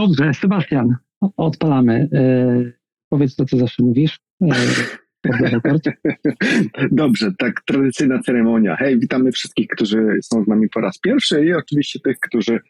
Dobrze, Sebastian, odpalamy. E, powiedz to, co zawsze mówisz. Dobrze, tak tradycyjna ceremonia. Hej, witamy wszystkich, którzy są z nami po raz pierwszy i oczywiście tych, którzy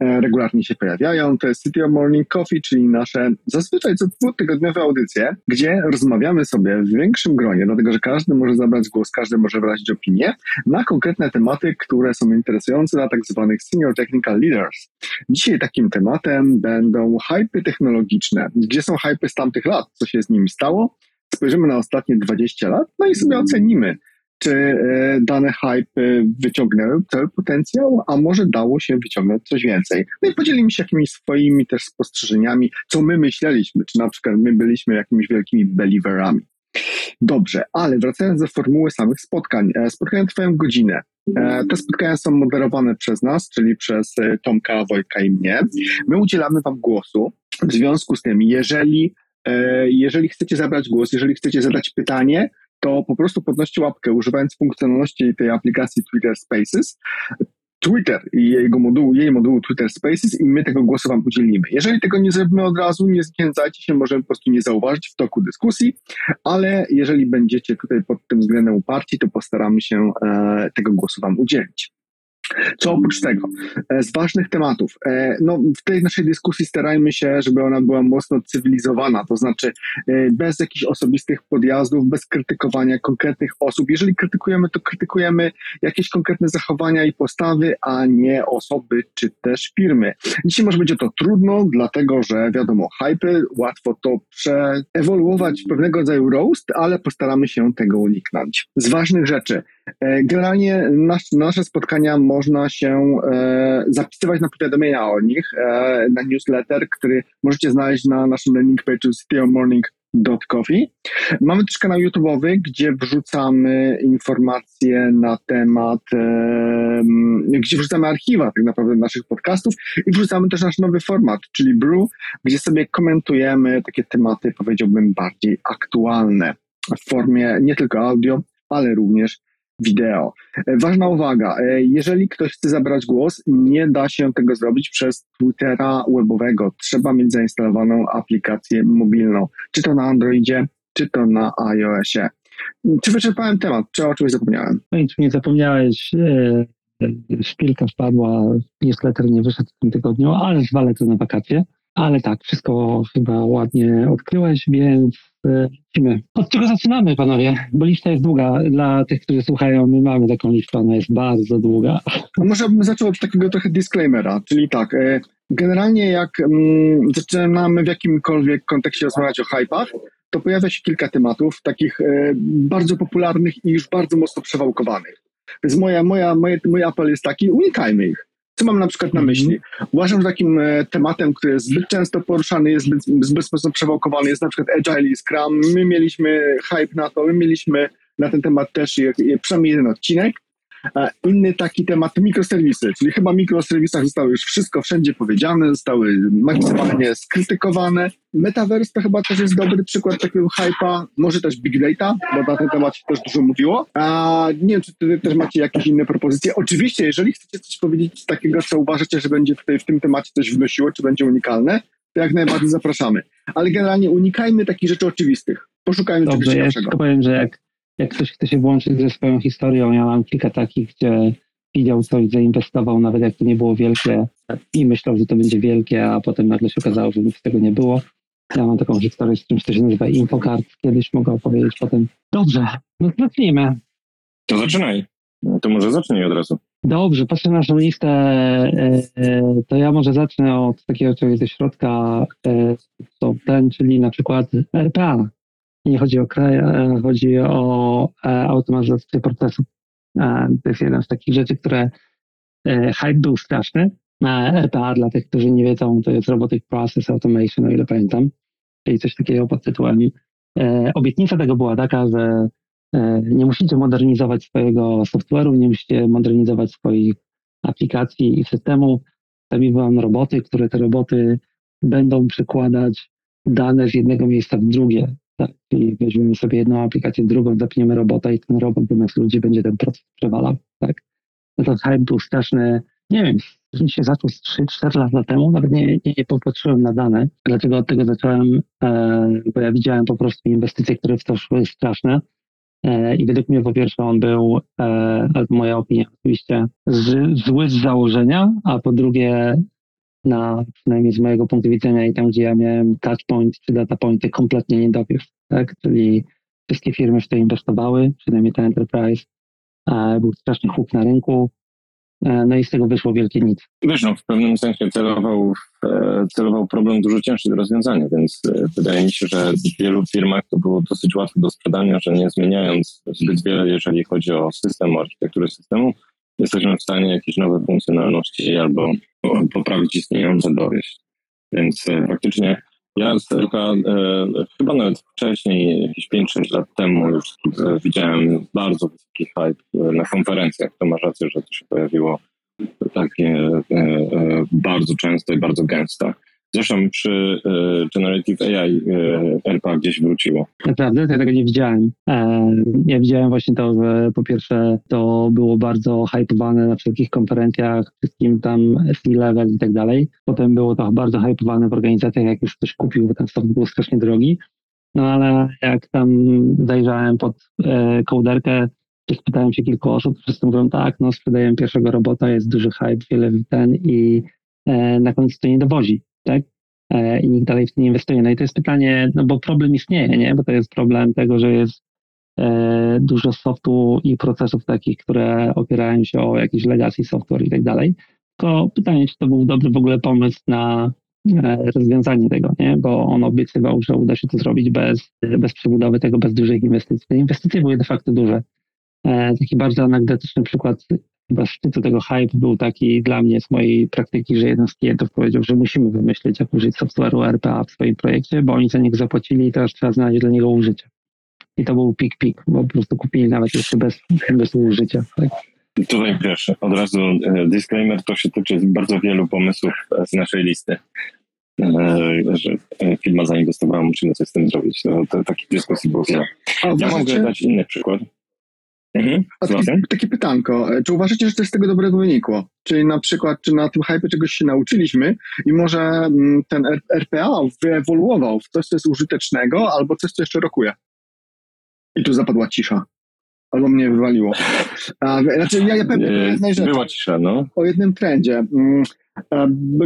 e, regularnie się pojawiają. To jest City Morning Coffee, czyli nasze zazwyczaj co dwutygodniowe audycje, gdzie rozmawiamy sobie w większym gronie, dlatego że każdy może zabrać głos, każdy może wyrazić opinię na konkretne tematy, które są interesujące dla tak zwanych Senior Technical Leaders. Dzisiaj takim tematem będą hypy technologiczne. Gdzie są hypy z tamtych lat? Co się z nimi stało? Spojrzymy na ostatnie 20 lat, no i sobie ocenimy, czy e, dane hype wyciągnęły cały potencjał, a może dało się wyciągnąć coś więcej. No i podzielimy się jakimiś swoimi też spostrzeżeniami, co my myśleliśmy, czy na przykład my byliśmy jakimiś wielkimi believerami. Dobrze, ale wracając do formuły samych spotkań. E, spotkania trwają godzinę. E, te spotkania są moderowane przez nas, czyli przez Tomka, Wojtka i mnie. My udzielamy Wam głosu. W związku z tym, jeżeli E, jeżeli chcecie zabrać głos, jeżeli chcecie zadać pytanie, to po prostu podnoście łapkę używając funkcjonalności tej aplikacji Twitter Spaces. Twitter i jego modułu, jej modułu Twitter Spaces i my tego głosu Wam udzielimy. Jeżeli tego nie zrobimy od razu, nie zniechęcajcie się, możemy po prostu nie zauważyć w toku dyskusji, ale jeżeli będziecie tutaj pod tym względem uparci, to postaramy się e, tego głosu Wam udzielić. Co oprócz tego? E, z ważnych tematów. E, no, w tej naszej dyskusji starajmy się, żeby ona była mocno cywilizowana, to znaczy e, bez jakichś osobistych podjazdów, bez krytykowania konkretnych osób. Jeżeli krytykujemy, to krytykujemy jakieś konkretne zachowania i postawy, a nie osoby czy też firmy. Dzisiaj może będzie to trudno, dlatego że wiadomo, hype, łatwo to przeewoluować w pewnego rodzaju roast, ale postaramy się tego uniknąć. Z ważnych rzeczy. Generalnie nas, nasze spotkania można się e, zapisywać na powiadomienia o nich, e, na newsletter, który możecie znaleźć na naszym landing page'u citymorning.coffee. Mamy też kanał YouTube'owy, gdzie wrzucamy informacje na temat, e, gdzie wrzucamy archiwa tak naprawdę naszych podcastów i wrzucamy też nasz nowy format, czyli Brew, gdzie sobie komentujemy takie tematy, powiedziałbym, bardziej aktualne w formie nie tylko audio, ale również wideo. E, ważna uwaga, e, jeżeli ktoś chce zabrać głos, nie da się tego zrobić przez Twittera webowego. Trzeba mieć zainstalowaną aplikację mobilną, czy to na Androidzie, czy to na iOSie. Czy wyczerpałem temat, czy o czymś zapomniałem? No nic nie zapomniałeś. E, szpilka wpadła, newsletter nie wyszedł w tym tygodniu, ale zwalę to na wakacje. Ale tak, wszystko chyba ładnie odkryłeś, więc. Od czego zaczynamy, panowie? Bo lista jest długa. Dla tych, którzy słuchają, my mamy taką listę, ona jest bardzo długa. No może bym zaczął od takiego trochę disclaimera, czyli tak, e, generalnie jak mm, zaczynamy w jakimkolwiek kontekście rozmawiać o hypach, to pojawia się kilka tematów, takich e, bardzo popularnych i już bardzo mocno przewałkowanych. Więc moja, moja, moje, mój apel jest taki, unikajmy ich. Co mam na przykład na mhm. myśli? Uważam, że takim e, tematem, który jest zbyt często poruszany, jest zbyt, zbyt mocno przewałkowany, jest na przykład Agile i Scrum. My mieliśmy hype na to, my mieliśmy na ten temat też przynajmniej jeden odcinek. Inny taki temat mikroserwisy, czyli chyba mikroserwisach zostało już wszystko wszędzie powiedziane, zostały maksymalnie skrytykowane. Metaverse to chyba też jest dobry przykład takiego hype'a, może też big data, bo na ten temat się też dużo mówiło. A nie wiem, czy ty też macie jakieś inne propozycje. Oczywiście, jeżeli chcecie coś powiedzieć takiego, co uważacie, że będzie tutaj w tym temacie coś wnosiło, czy będzie unikalne, to jak najbardziej zapraszamy. Ale generalnie unikajmy takich rzeczy oczywistych. Poszukajmy Dobrze, czegoś. Ja powiem, że jak jak ktoś chce się włączyć ze swoją historią, ja mam kilka takich, gdzie widział coś, zainwestował, nawet jak to nie było wielkie i myślał, że to będzie wielkie, a potem nagle się okazało, że nic z tego nie było. Ja mam taką historię z czymś, co się nazywa Infocard. Kiedyś mogę opowiedzieć potem. Dobrze, no zacznijmy. To zaczynaj. No to może zacznij od razu. Dobrze, patrzę na naszą listę, e, e, to ja może zacznę od takiego czegoś do środka, e, to ten, czyli na przykład RPA. Nie chodzi o kraj, chodzi o automatyzację procesu. To jest jeden z takich rzeczy, które hype był straszny. RPA dla tych, którzy nie wiedzą, to jest Robotic Process Automation, o ile pamiętam, czyli coś takiego pod tytułem. Obietnica tego była taka, że E, nie musicie modernizować swojego software'u, nie musicie modernizować swoich aplikacji i systemu. Stawiamy wam roboty, które te roboty będą przekładać dane z jednego miejsca w drugie. Tak? Czyli weźmiemy sobie jedną aplikację, drugą, zapniemy robota i ten robot zamiast ludzi będzie ten proces przewalał. Tak? No to hype był straszny, nie wiem, się zaczął 3-4 lata temu, nawet nie, nie, nie popatrzyłem na dane. Dlaczego od tego zacząłem? E, bo ja widziałem po prostu inwestycje, które w to szły straszne. E, I według mnie po pierwsze on był, e, moja opinia oczywiście, zły z założenia, a po drugie na, przynajmniej z mojego punktu widzenia i tam, gdzie ja miałem touchpoint czy data pointy, kompletnie nie dowiózł, tak? Czyli wszystkie firmy w to inwestowały, przynajmniej ten enterprise, był straszny huk na rynku, E, no i z tego wyszło wielkie nic. Wiesz, no, w pewnym sensie celował, e, celował problem dużo cięższy do rozwiązania, więc e, wydaje mi się, że w wielu firmach to było dosyć łatwe do sprzedania, że nie zmieniając zbyt wiele, jeżeli chodzi o system, o architekturę systemu, jesteśmy w stanie jakieś nowe funkcjonalności albo poprawić istniejące dowieść. Więc faktycznie ja e, chyba nawet wcześniej, jakieś 5-6 lat temu już e, widziałem bardzo wysoki hype e, na konferencjach. To masz rację, że to się pojawiło takie e, e, bardzo często i bardzo gęsto. Zresztą przy e, Generative AI e, RPA gdzieś wróciło. Naprawdę? Ja tego nie widziałem. E, ja widziałem właśnie to, że po pierwsze to było bardzo hypowane na wszelkich konferencjach, wszystkim tam C-level i tak dalej. Potem było to bardzo hypowane w organizacjach, jak już ktoś kupił, bo ten soft był strasznie drogi. No ale jak tam zajrzałem pod kołderkę, spytałem się kilku osób, wszyscy mówią tak, no sprzedajemy pierwszego robota, jest duży hype, wiele ten i na koniec to nie dowozi tak? E, I nikt dalej w to nie inwestuje. No i to jest pytanie, no bo problem istnieje, nie? Bo to jest problem tego, że jest e, dużo softu i procesów takich, które opierają się o jakiś legacy software i tak dalej. Tylko pytanie, czy to był dobry w ogóle pomysł na e, rozwiązanie tego, nie? Bo on obiecywał, że uda się to zrobić bez, bez przebudowy tego, bez dużych inwestycji. Te inwestycje były de facto duże. Taki bardzo anegdotyczny przykład chyba szczytu tego hype był taki dla mnie z mojej praktyki, że jeden z klientów powiedział, że musimy wymyślić, jak użyć software'u RPA w swoim projekcie, bo oni za niego zapłacili i teraz trzeba znaleźć dla niego użycie. I to był pik-pik, bo po prostu kupili nawet jeszcze bez, bez użycia. Tak? Tutaj wiesz, od razu e, disclaimer, to się tyczy bardzo wielu pomysłów z naszej listy. E, że firma zainwestowała, musimy coś z tym zrobić. To, to takich dyskusji było wiele. Ja mogę dać inny przykład. Mhm. A takie, takie, pytanko, e, czy uważacie, że to z tego dobrego wynikło? Czyli na przykład, czy na tym hype czegoś się nauczyliśmy i może mm, ten RPA wyewoluował w coś, co jest użytecznego, albo coś, co jeszcze rokuje? I tu zapadła cisza. Albo mnie wywaliło. A, znaczy, ja, ja pewnie o jednej rzeczy. Była cisza, no. O jednym trendzie. Mm,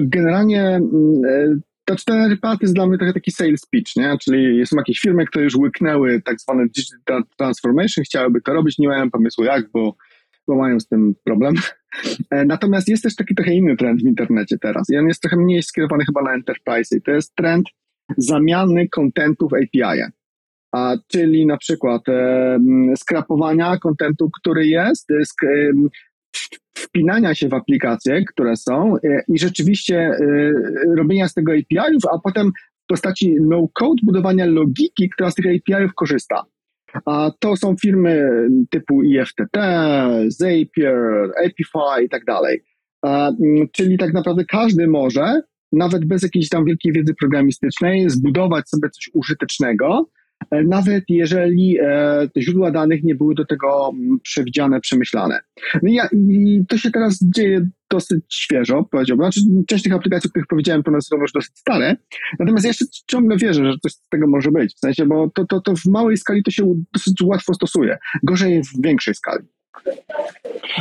generalnie e, to cztery part jest dla mnie trochę taki sales pitch, nie? Czyli są jakieś firmy, które już łyknęły tak zwane digital transformation, chciałyby to robić, nie mają pomysłu jak, bo, bo mają z tym problem. E, natomiast jest też taki trochę inny trend w internecie teraz i on jest trochę mniej skierowany chyba na enterprise i to jest trend zamiany kontentów API. A, czyli na przykład e, skrapowania kontentu, który jest, sk, e, wpinania się w aplikacje, które są e, i rzeczywiście e, robienia z tego API-ów, a potem w postaci no-code budowania logiki, która z tych API-ów korzysta. A to są firmy typu IFTT, Zapier, Apify i tak dalej. Czyli tak naprawdę każdy może, nawet bez jakiejś tam wielkiej wiedzy programistycznej, zbudować sobie coś użytecznego, nawet jeżeli e, te źródła danych nie były do tego mm, przewidziane, przemyślane. No i, ja, i to się teraz dzieje dosyć świeżo, powiedziałbym. Znaczy, część tych aplikacji, o których powiedziałem, to są już dosyć stare, natomiast ja jeszcze ciągle wierzę, że coś z tego może być. W sensie, bo to, to, to w małej skali to się dosyć łatwo stosuje. Gorzej w większej skali.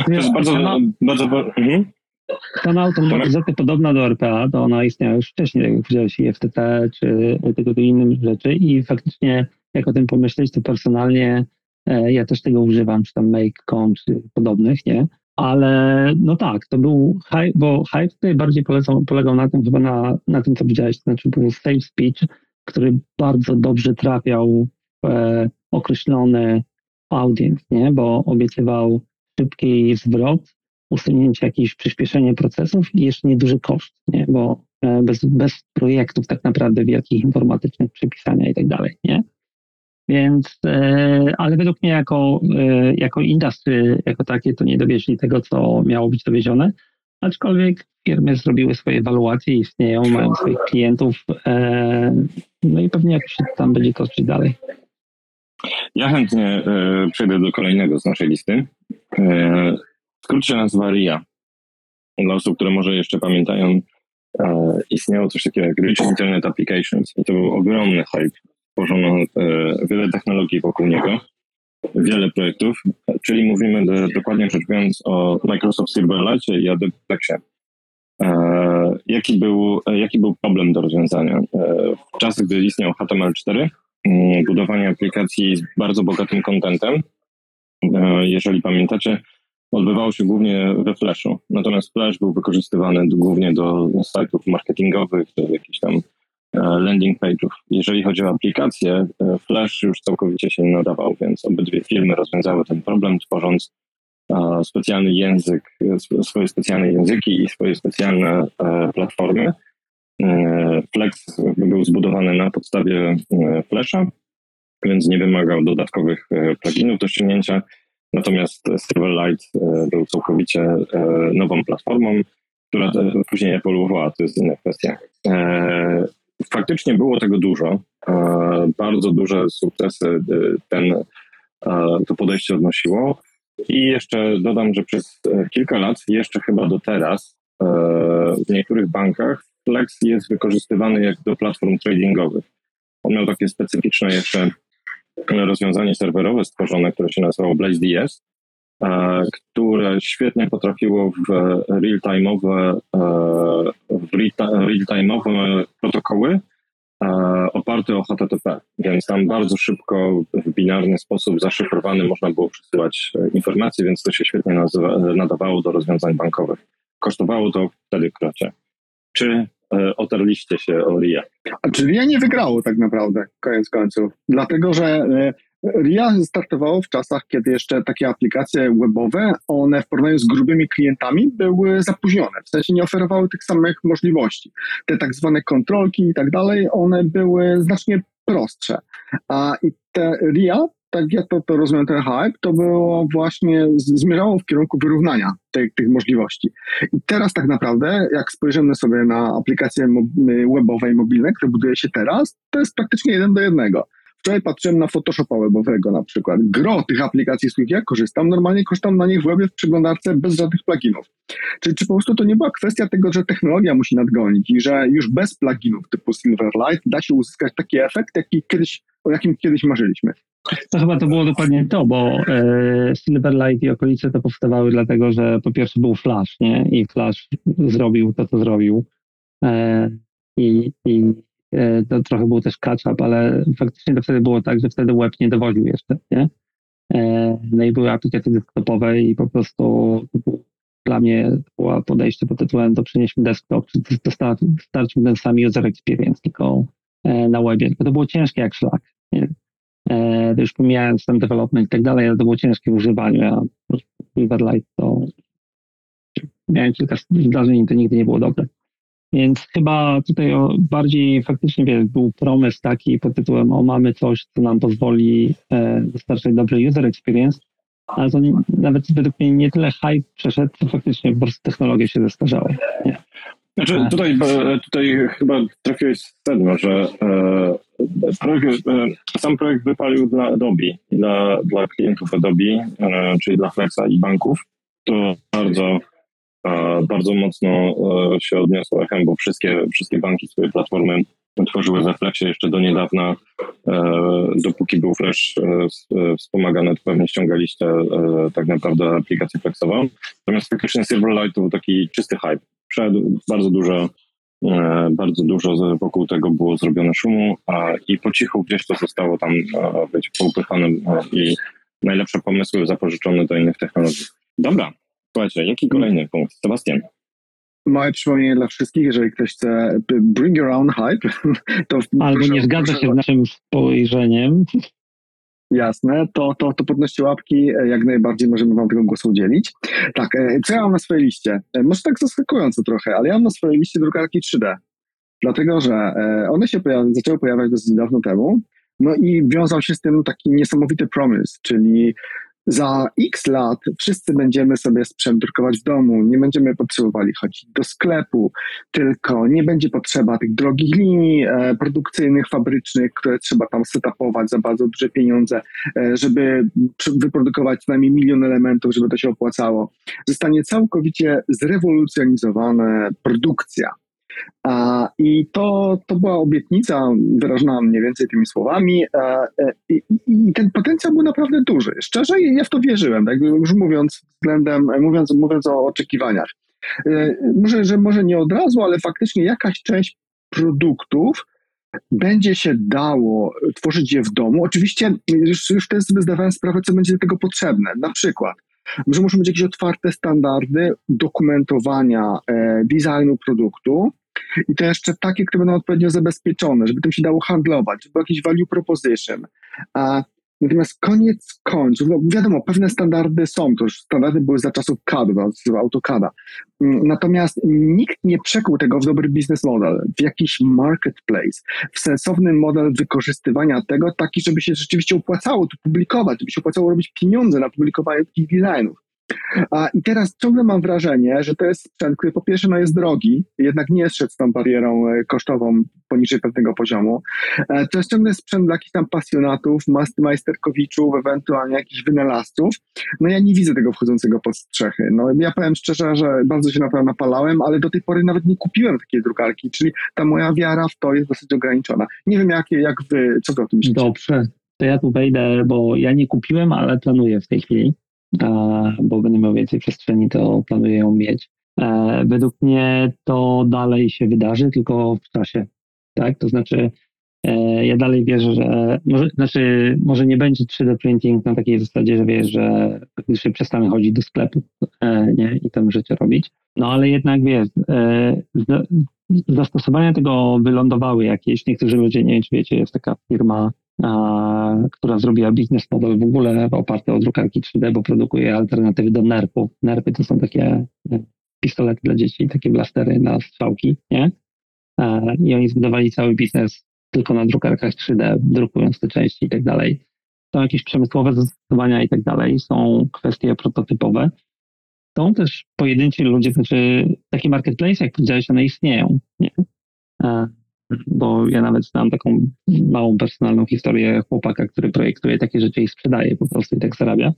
To jest bardzo, bardzo, mhm. Sama automatyzacja podobna do RPA, to ona istniała już wcześniej, tak jak powiedziałeś, FTT, czy tego typu innych rzeczy i faktycznie jak o tym pomyśleć, to personalnie e, ja też tego używam, czy tam Make.com, czy podobnych, nie? Ale no tak, to był hype, bo hype tutaj bardziej polecał, polegał na tym, chyba na, na tym, co widziałeś, to znaczy był safe speech, który bardzo dobrze trafiał w e, określony audience, nie? Bo obiecywał szybki zwrot, usunięcie jakieś przyspieszenie procesów i jeszcze nieduży koszt, nie? Bo e, bez, bez projektów tak naprawdę wielkich informatycznych przypisania i tak dalej, nie? Więc, e, ale według mnie jako, e, jako industry, jako takie, to nie dowieźli tego, co miało być dowiezione, aczkolwiek firmy zrobiły swoje ewaluacje, istnieją, mają swoich klientów, no i pewnie jakoś tam będzie toczyć dalej. Ja chętnie przejdę do kolejnego z naszej listy. Skrót się nazywa RIA. Dla osób, które może jeszcze pamiętają, istniało coś takiego jak Rich Internet Applications i to był ogromny hype tworzono e, wiele technologii wokół niego, wiele projektów, czyli mówimy do, dokładnie rzecz biorąc o Microsoft Silverlight i Adobe. E, jaki, był, jaki był problem do rozwiązania? E, w czasach, gdy istniał HTML4, mm, budowanie aplikacji z bardzo bogatym contentem, jeżeli pamiętacie, odbywało się głównie we Flashu. Natomiast Flash był wykorzystywany głównie do sajtów marketingowych, do jakichś tam E, landing page'ów. Jeżeli chodzi o aplikacje, e, Flash już całkowicie się nadawał, więc obydwie firmy rozwiązały ten problem, tworząc e, specjalny język, swoje specjalne języki i swoje specjalne platformy. Flex był zbudowany na podstawie Flasha, więc nie wymagał dodatkowych pluginów do ściągnięcia. Natomiast Silverlight był całkowicie nową platformą, która później ewoluowała, to jest inna kwestia. Faktycznie było tego dużo. Bardzo duże sukcesy ten, to podejście odnosiło. I jeszcze dodam, że przez e, kilka lat, jeszcze chyba do teraz, e, w niektórych bankach Flex jest wykorzystywany jak do platform tradingowych. On miał takie specyficzne jeszcze rozwiązanie serwerowe stworzone, które się nazywało BlazeDS, które świetnie potrafiło w real-time'owe, e, real-time'owe protokoły oparte o HTTP, więc tam bardzo szybko w binarny sposób zaszyfrowany można było przesyłać e, informacje, więc to się świetnie nazywa, nadawało do rozwiązań bankowych. Kosztowało to wtedy krocie. Czy e, otarliście się o RIA? A czy RIA nie wygrało tak naprawdę, koniec końców? Dlatego, że RIA startowało w czasach, kiedy jeszcze takie aplikacje webowe, one w porównaniu z grubymi klientami były zapóźnione, w sensie nie oferowały tych samych możliwości. Te tak zwane kontrolki i tak dalej, one były znacznie prostsze. A i te RIA, tak jak to, to rozumiem ten hype, to było właśnie, zmierzało w kierunku wyrównania tych, tych możliwości. I teraz tak naprawdę, jak spojrzymy sobie na aplikacje webowe i mobilne, które buduje się teraz, to jest praktycznie jeden do jednego. Wczoraj patrzyłem na Photoshopa webowego na przykład. Gro tych aplikacji, z których ja korzystam, normalnie korzystam na nich w webie w przeglądarce bez żadnych pluginów. Czy, czy po prostu to nie była kwestia tego, że technologia musi nadgonić i że już bez pluginów typu Silverlight da się uzyskać taki efekt, jaki kiedyś, o jakim kiedyś marzyliśmy? To chyba to było dokładnie to, bo e, Silverlight i okolice to powstawały dlatego, że po pierwsze był Flash, nie? I Flash zrobił to, co zrobił. E, i, i E, to trochę był też catch-up, ale faktycznie to wtedy było tak, że wtedy web nie dowodził jeszcze, nie? No i były aplikacje desktopowe i po prostu dla mnie było podejście pod tytułem to przynieśmy desktop, czy dostarczymy ten sam user experience, tylko na webie. Tylko to było ciężkie jak szlak, nie? To już pomijając ten development i tak dalej, ale to było ciężkie w używaniu. Ja Silverlight to miałem kilka zdarzeń i to nigdy nie było dobre. Więc chyba tutaj bardziej faktycznie wiesz, był promys taki pod tytułem o mamy coś, co nam pozwoli e, dostarczyć dobry user experience, ale to nie, nawet według mnie nie tyle hype przeszedł, co faktycznie po prostu technologie się zestarzały. Nie. Znaczy e. tutaj, e, tutaj chyba trafiłeś w sedno, że e, projekt, e, sam projekt wypalił dla Adobe, dla, dla klientów Adobe, e, czyli dla Flexa i banków. To bardzo bardzo mocno e, się odniosło echem, bo wszystkie, wszystkie banki swoje platformy tworzyły we Flexie jeszcze do niedawna, dopóki był Flash wspomagany, to pewnie ściągaliście tak naprawdę aplikację Flexową. Natomiast faktycznie Silverlight to był taki czysty hype. Przed bardzo dużo E, bardzo dużo wokół tego było zrobione szumu a, i po cichu gdzieś to zostało tam być poupychane e, i najlepsze pomysły zapożyczone do innych technologii. Dobra, słuchajcie, jaki kolejny punkt? Sebastian. Małe przypomnienie dla wszystkich, jeżeli ktoś chce bring your own hype, to... Albo proszę, nie zgadza się z naszym spojrzeniem. Jasne, to, to, to podnoście łapki, e, jak najbardziej możemy Wam tego głosu udzielić. Tak, e, co ja mam na swojej liście? E, może tak zaskakująco trochę, ale ja mam na swojej liście drukarki 3D, dlatego że one się pojawi, zaczęły pojawiać dosyć dawno temu, no i wiązał się z tym taki niesamowity promise, czyli za x lat wszyscy będziemy sobie sprzęt drukować w domu, nie będziemy potrzebowali chodzić do sklepu, tylko nie będzie potrzeba tych drogich linii e, produkcyjnych, fabrycznych, które trzeba tam setupować za bardzo duże pieniądze, e, żeby wyprodukować co najmniej milion elementów, żeby to się opłacało. Zostanie całkowicie zrewolucjonizowana produkcja I to, to była obietnica wyrażona mniej więcej tymi słowami e, i, i, ten potencjał był naprawdę duży. Szczerze ja w to wierzyłem, tak już mówiąc względem, mówiąc, mówiąc o oczekiwaniach. E, może, że może nie od razu, ale faktycznie jakaś część produktów będzie się dało tworzyć je w domu. Oczywiście już, już wtedy sobie zdawałem sprawę, co będzie do tego potrzebne. Na przykład że muszą być jakieś otwarte standardy dokumentowania e, designu produktu, i to jeszcze takie, które będą odpowiednio zabezpieczone, żeby tym się dało handlować, żeby był jakiś value proposition. A Natomiast koniec końców, no wiadomo, pewne standardy są, to już standardy były za czasów CAD, AutoCADa. Mm, natomiast nikt nie przekuł tego w dobry business model, w jakiś marketplace, w sensowny model wykorzystywania tego, taki, żeby się rzeczywiście opłacało to publikować, żeby się opłacało robić pieniądze na publikowanie takich designów. I teraz ciągle mam wrażenie, że to jest sprzęt, który po pierwsze no jest drogi, jednak nie jest z tą barierą e, kosztową poniżej pewnego poziomu. E, to jest ciągle sprzęt dla jakichś tam pasjonatów, majsterkowiczów, ewentualnie jakichś wynalazców. No ja nie widzę tego wchodzącego pod strzechy. No ja powiem szczerze, że bardzo się na napalałem, ale do tej pory nawet nie kupiłem takiej drukarki, czyli ta moja wiara w to jest dosyć ograniczona. Nie wiem jak, jak wy, co wy o tym myślicie? Dobrze, to ja tu wejdę, bo ja nie kupiłem, ale planuję w tej chwili bo będę miał więcej przestrzeni, to planuję ją mieć. E, według mnie to dalej się wydarzy, tylko w czasie. Tak? To znaczy, e, ja dalej wierzę, że może, znaczy, może nie będzie 3D printing na takiej zasadzie, że wiesz, że faktycznie przestanę chodzić do sklepu e, nie? i tam rzeczy robić. No ale jednak wiesz, zastosowania tego wylądowały jakieś. Niektórzy ludzie, nie wiem czy wiecie, jest taka firma która zrobiła biznes model w ogóle oparty o drukarki 3D, bo produkuje alternatywy do nerpów. Nerpy to są takie e, pistolety dla dzieci, takie blastery na strzałki, nie? I oni zbudowali cały biznes tylko na drukarkach 3D, drukując te części i tak dalej. Są jakieś przemysłowe zastosowania i tak dalej, są kwestie prototypowe. Są też pojedynczy ludzie, znaczy takie marketplace, jak powiedziałeś, one istnieją, nie? Bo ja nawet znam taką małą personalną historię chłopaka, który projektuje takie rzeczy i sprzedaje po prostu i tak zarabia.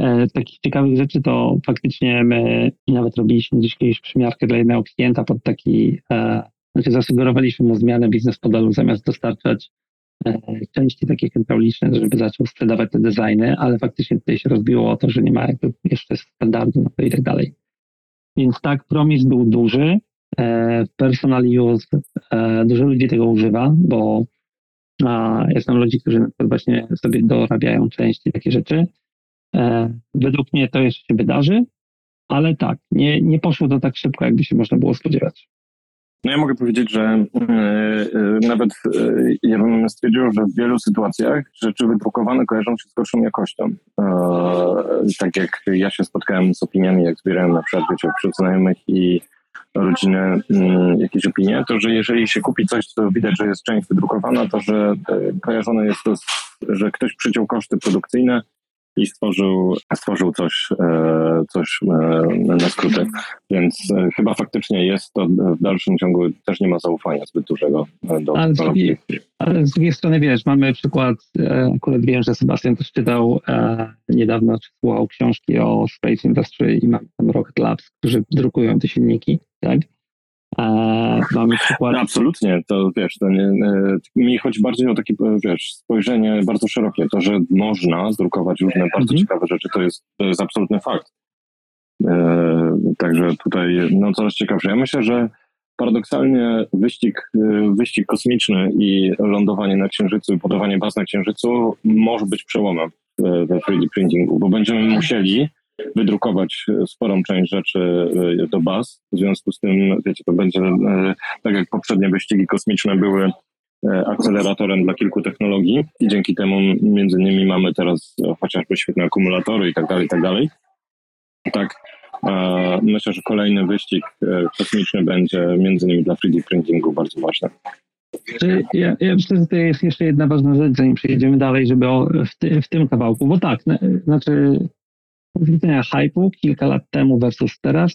E, takich ciekawych rzeczy to faktycznie my nawet robiliśmy gdzieś kiedyś przymiarkę dla jednego klienta pod taki, e, znaczy zasugerowaliśmy mu zmianę biznes modelu zamiast dostarczać e, części takie hydrauliczne, żeby zaczął sprzedawać te designy, ale faktycznie tutaj się rozbiło o to, że nie ma jakby jeszcze standardu na i tak dalej. Więc tak, promis był duży, personal use, e, dużo ludzi tego używa, bo są ludzi, którzy właśnie sobie dorabiają części, takie rzeczy. E, według mnie to jeszcze się wydarzy, ale tak, nie, nie poszło to tak szybko, jakby się można było spodziewać. No ja mogę powiedzieć, że yy, nawet yy, ja bym stwierdził, że w wielu sytuacjach rzeczy wydrukowane kojarzą się z gorszą jakością. Yy, tak jak ja się spotkałem z opiniami, jak zbierałem na przykład wiecie, wśród znajomych i rodziny mm, jakieś opinie, to że jeżeli się kupi coś, co widać, że jest część wydrukowana, to że e, kojarzone jest to, że ktoś przyciął koszty produkcyjne i stworzył, stworzył coś, e, coś e, na skróty. Więc chyba faktycznie jest to w dalszym ciągu też nie ma zaufania zbyt dużego do ale z, drugiej, ale z drugiej strony wiesz, mamy przykład, akurat wiem, że Sebastian też czytał niedawno, czy słuchał książki o Space Industry i mamy tam Rocket Labs, którzy drukują te silniki tak? E, mamy przykład. No, absolutnie, to wiesz, to nie, e, mi chodzi bardziej o takie, wiesz, spojrzenie bardzo szerokie. To, że można drukować różne bardzo mhm. ciekawe rzeczy, to jest, to jest absolutny fakt. E, także tutaj, no coraz ciekawsze. Ja myślę, że paradoksalnie wyścig, wyścig kosmiczny i lądowanie na Księżycu i budowanie baz na Księżycu może być przełomem we 3D printingu, bo będziemy musieli wydrukować sporą część rzeczy e, do baz. W związku z tym, wiecie, to będzie tak jak poprzednie wyścigi kosmiczne były akceleratorem dla kilku technologii i dzięki temu między innymi mamy teraz chociażby świetne akumulatory i tak dalej, i tak dalej. Tak, myślę, że kolejny wyścig e, kosmiczny będzie między innymi dla 3D printingu bardzo ważny. Ja, ja myślę, że to jest jeszcze jedna ważna rzecz, zanim przejdziemy dalej, żeby o, w, ty, w, tym kawałku, bo tak, znaczy z widzenia hype'u kilka lat temu versus teraz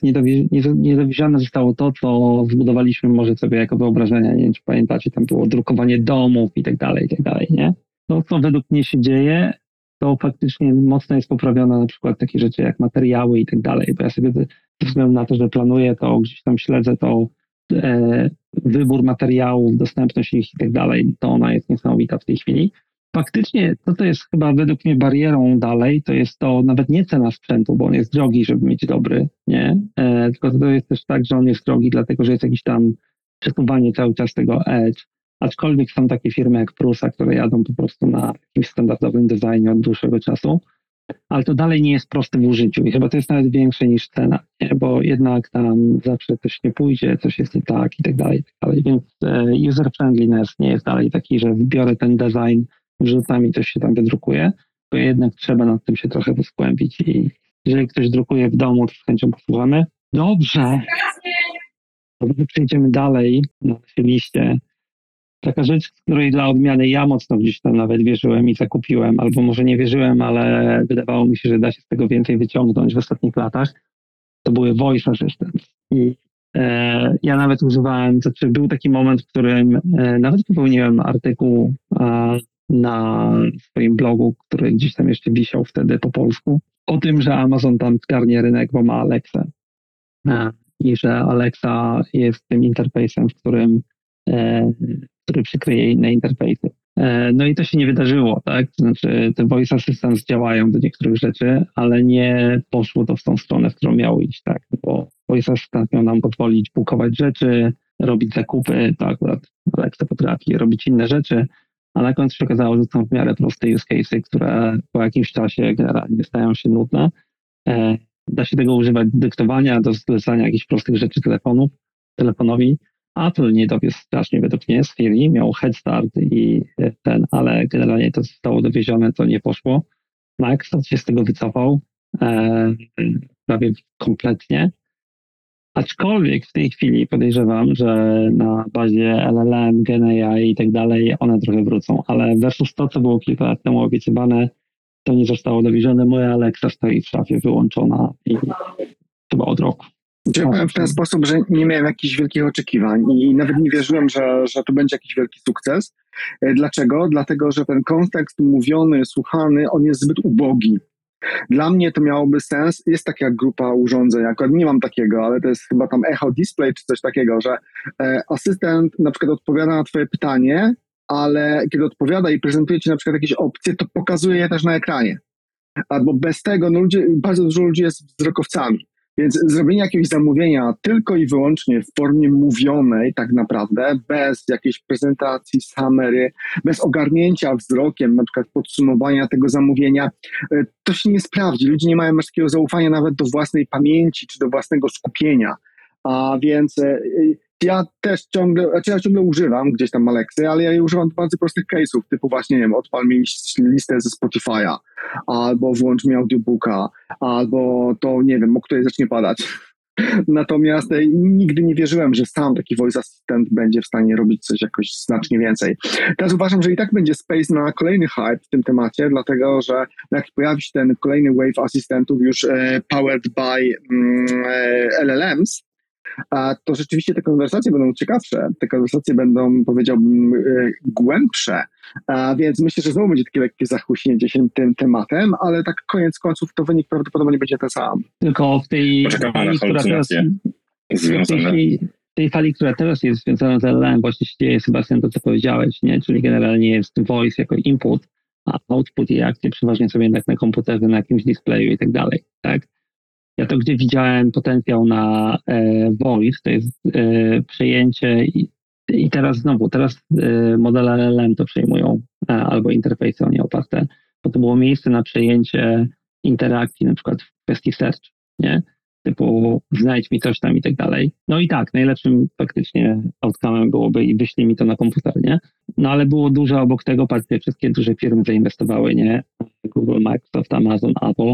niedowiezione zostało to, co zbudowaliśmy może sobie jako wyobrażenia, nie wiem, czy pamiętacie, tam było drukowanie domów i tak dalej, i tak dalej, nie? To, co według mnie się dzieje, to faktycznie mocno jest poprawione na przykład takie rzeczy jak materiały i tak dalej, bo ja sobie ze względu na to, że planuję to, gdzieś tam śledzę to e, wybór materiałów, dostępność ich i tak dalej, to ona jest niesamowita w tej chwili. Faktycznie to, co jest chyba według mnie barierą dalej, to jest to nawet nie cena sprzętu, bo on jest drogi, żeby mieć dobry, nie? E, tylko to jest też tak, że on jest drogi, dlatego że jest jakiś tam przesuwanie cały czas tego edge, Aczkolwiek są takie firmy jak Prusa, które jadą po prostu na jakimś standardowym designie od dłuższego czasu, ale to dalej nie jest proste w użyciu i chyba to jest nawet większe niż cena, nie? bo jednak tam zawsze coś nie pójdzie, coś jest nie tak i tak dalej, i tak. Więc e, user friendliness nie jest dalej taki, że wbiorę ten design, wrzucam i coś się tam wydrukuje, to jednak trzeba nad tym się trochę wyskłębić i jeżeli ktoś drukuje w domu, to z chęcią posłuchamy. Dobrze. Dobrze, przejdziemy dalej na naszej liście. Taka rzecz, której dla odmiany ja mocno gdzieś tam nawet wierzyłem i zakupiłem, albo może nie wierzyłem, ale wydawało mi się, że da się z tego więcej wyciągnąć w ostatnich latach, to były voice assistants. I e, ja nawet używałem, to znaczy był taki moment, w którym e, nawet popełniłem artykuł e, na swoim blogu, który gdzieś tam jeszcze wisiał wtedy po polsku, o tym, że Amazon tam zgarnie rynek, bo ma Alexa. E, I że Alexa jest tym interfejsem, w którym e, który przykryje inne interfejsy. E, no i to się nie wydarzyło, tak? Znaczy te voice assistants działają do niektórych rzeczy, ale nie poszło to w tą stronę, w którą miało iść, tak? Bo voice assistant miał nam pozwolić bukować rzeczy, robić zakupy, to akurat Alexa potrafi robić inne rzeczy, a na końcu się okazało, że są w miarę proste use cases, które po jakimś czasie generalnie stają się nudne. E, da się tego używać do dyktowania, do zlecania jakichś prostych rzeczy telefonu, telefonowi, Apple nie dowiózł strasznie według mnie z Siri, miał head start i ten, ale generalnie to zostało dowiezione, to nie poszło. Microsoft się z tego wycofał e, prawie kompletnie. Aczkolwiek w tej chwili podejrzewam, że na bazie LLM, GenAI i tak dalej one trochę wrócą, ale versus to, co było kilka lat temu obiecywane, to nie zostało dowiezione. Moja Alexa stoi w szafie wyłączona i chyba od roku. Działałem w ten sposób, że nie miałem jakichś wielkich oczekiwań i nawet nie wierzyłem, że, że to będzie jakiś wielki sukces. E, dlaczego? Dlatego, że ten kontekst mówiony, słuchany, on jest zbyt ubogi. Dla mnie to miałoby sens. Jest taka grupa urządzeń, akurat nie mam takiego, ale to jest chyba tam echo display czy coś takiego, że e, asystent na przykład odpowiada na Twoje pytanie, ale kiedy odpowiada i prezentuje Ci na przykład jakieś opcje, to pokazuje je też na ekranie. Albo bez tego, no ludzie, bardzo dużo ludzi jest wzrokowcami. Więc zrobienie jakiegoś zamówienia tylko i wyłącznie w formie mówionej, tak naprawdę, bez jakiejś prezentacji, summary, bez ogarnięcia wzrokiem, na przykład podsumowania tego zamówienia, e, to się nie sprawdzi. Ludzie nie mają takiego zaufania nawet do własnej pamięci czy do własnego skupienia. A więc e, ja też ciągle, znaczy ja ciągle używam gdzieś tam Alexy, ale ja używam do bardzo prostych case'ów, typu właśnie, nie wiem, odpal mi listę ze Spotify'a, albo włącz mi audiobooka, albo to, nie wiem, o której zacznie padać. Natomiast e, nigdy nie wierzyłem, że sam taki voice assistant będzie w stanie robić coś jakoś znacznie więcej. Teraz uważam, że i tak będzie space na kolejny hype w tym temacie, dlatego że jak pojawi się ten kolejny wave asystentów już e, powered by mm, LLMs, to rzeczywiście te konwersacje będą ciekawsze, te konwersacje będą, powiedziałbym, e, głębsze, więc myślę, że znowu będzie takie lekkie zachłyśnięcie się tym tematem, ale tak koniec końców to wynik prawdopodobnie będzie ten sam. Tylko w tej na która teraz, w tej, tej fali, która teraz jest związana z LLM, właśnie się dzieje, Sebastian, to co powiedziałeś, nie? czyli generalnie jest voice jako input, a output i akcje przeważnie są jednak na komputerze, na jakimś displayu i tak dalej, tak? Ja to, gdzie widziałem potencjał na e, voice, to jest e, przejęcie i, i, teraz znowu, teraz e, modele LLM to przejmują, e, albo interfejsy o nie oparte, bo to było miejsce na przejęcie interakcji, na przykład w kwestii search, nie? typu znajdź mi coś tam i tak dalej. No i tak, najlepszym faktycznie outcome'em byłoby i wyślij mi to na komputer, nie? No ale było dużo obok tego, patrzcie, wszystkie duże firmy zainwestowały, nie? Google, Microsoft, Amazon, Apple.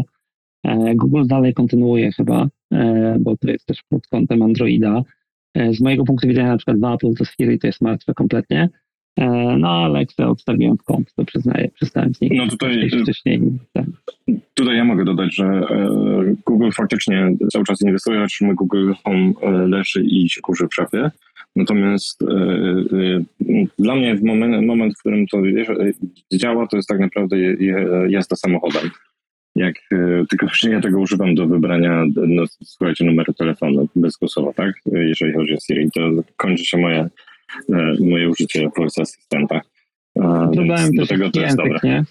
E, Google dalej kontynuuje chyba, e, bo to jest też pod kątem Androida. E, z mojego punktu widzenia na przykład w Apple to Siri to jest martwe kompletnie. No, Alexa odstawiłem w kąt, to przyznaję, przestałem z niej no tutaj, wcześniej. Tak. Tutaj ja mogę dodać, że Google faktycznie cały czas inwestuje, my Google Home leży i się kurzy w szafie. Natomiast dla mnie w moment, moment, w którym to działa, to jest tak naprawdę jazda samochodem. Jak tylko ja tego używam do wybrania, no, słuchajcie, numeru telefonu bezgłosowo, tak? Jeżeli chodzi o Siri, to kończy się moje E, moje użycie voice asystenta. Dodałem do tego to jest dobre. Nie?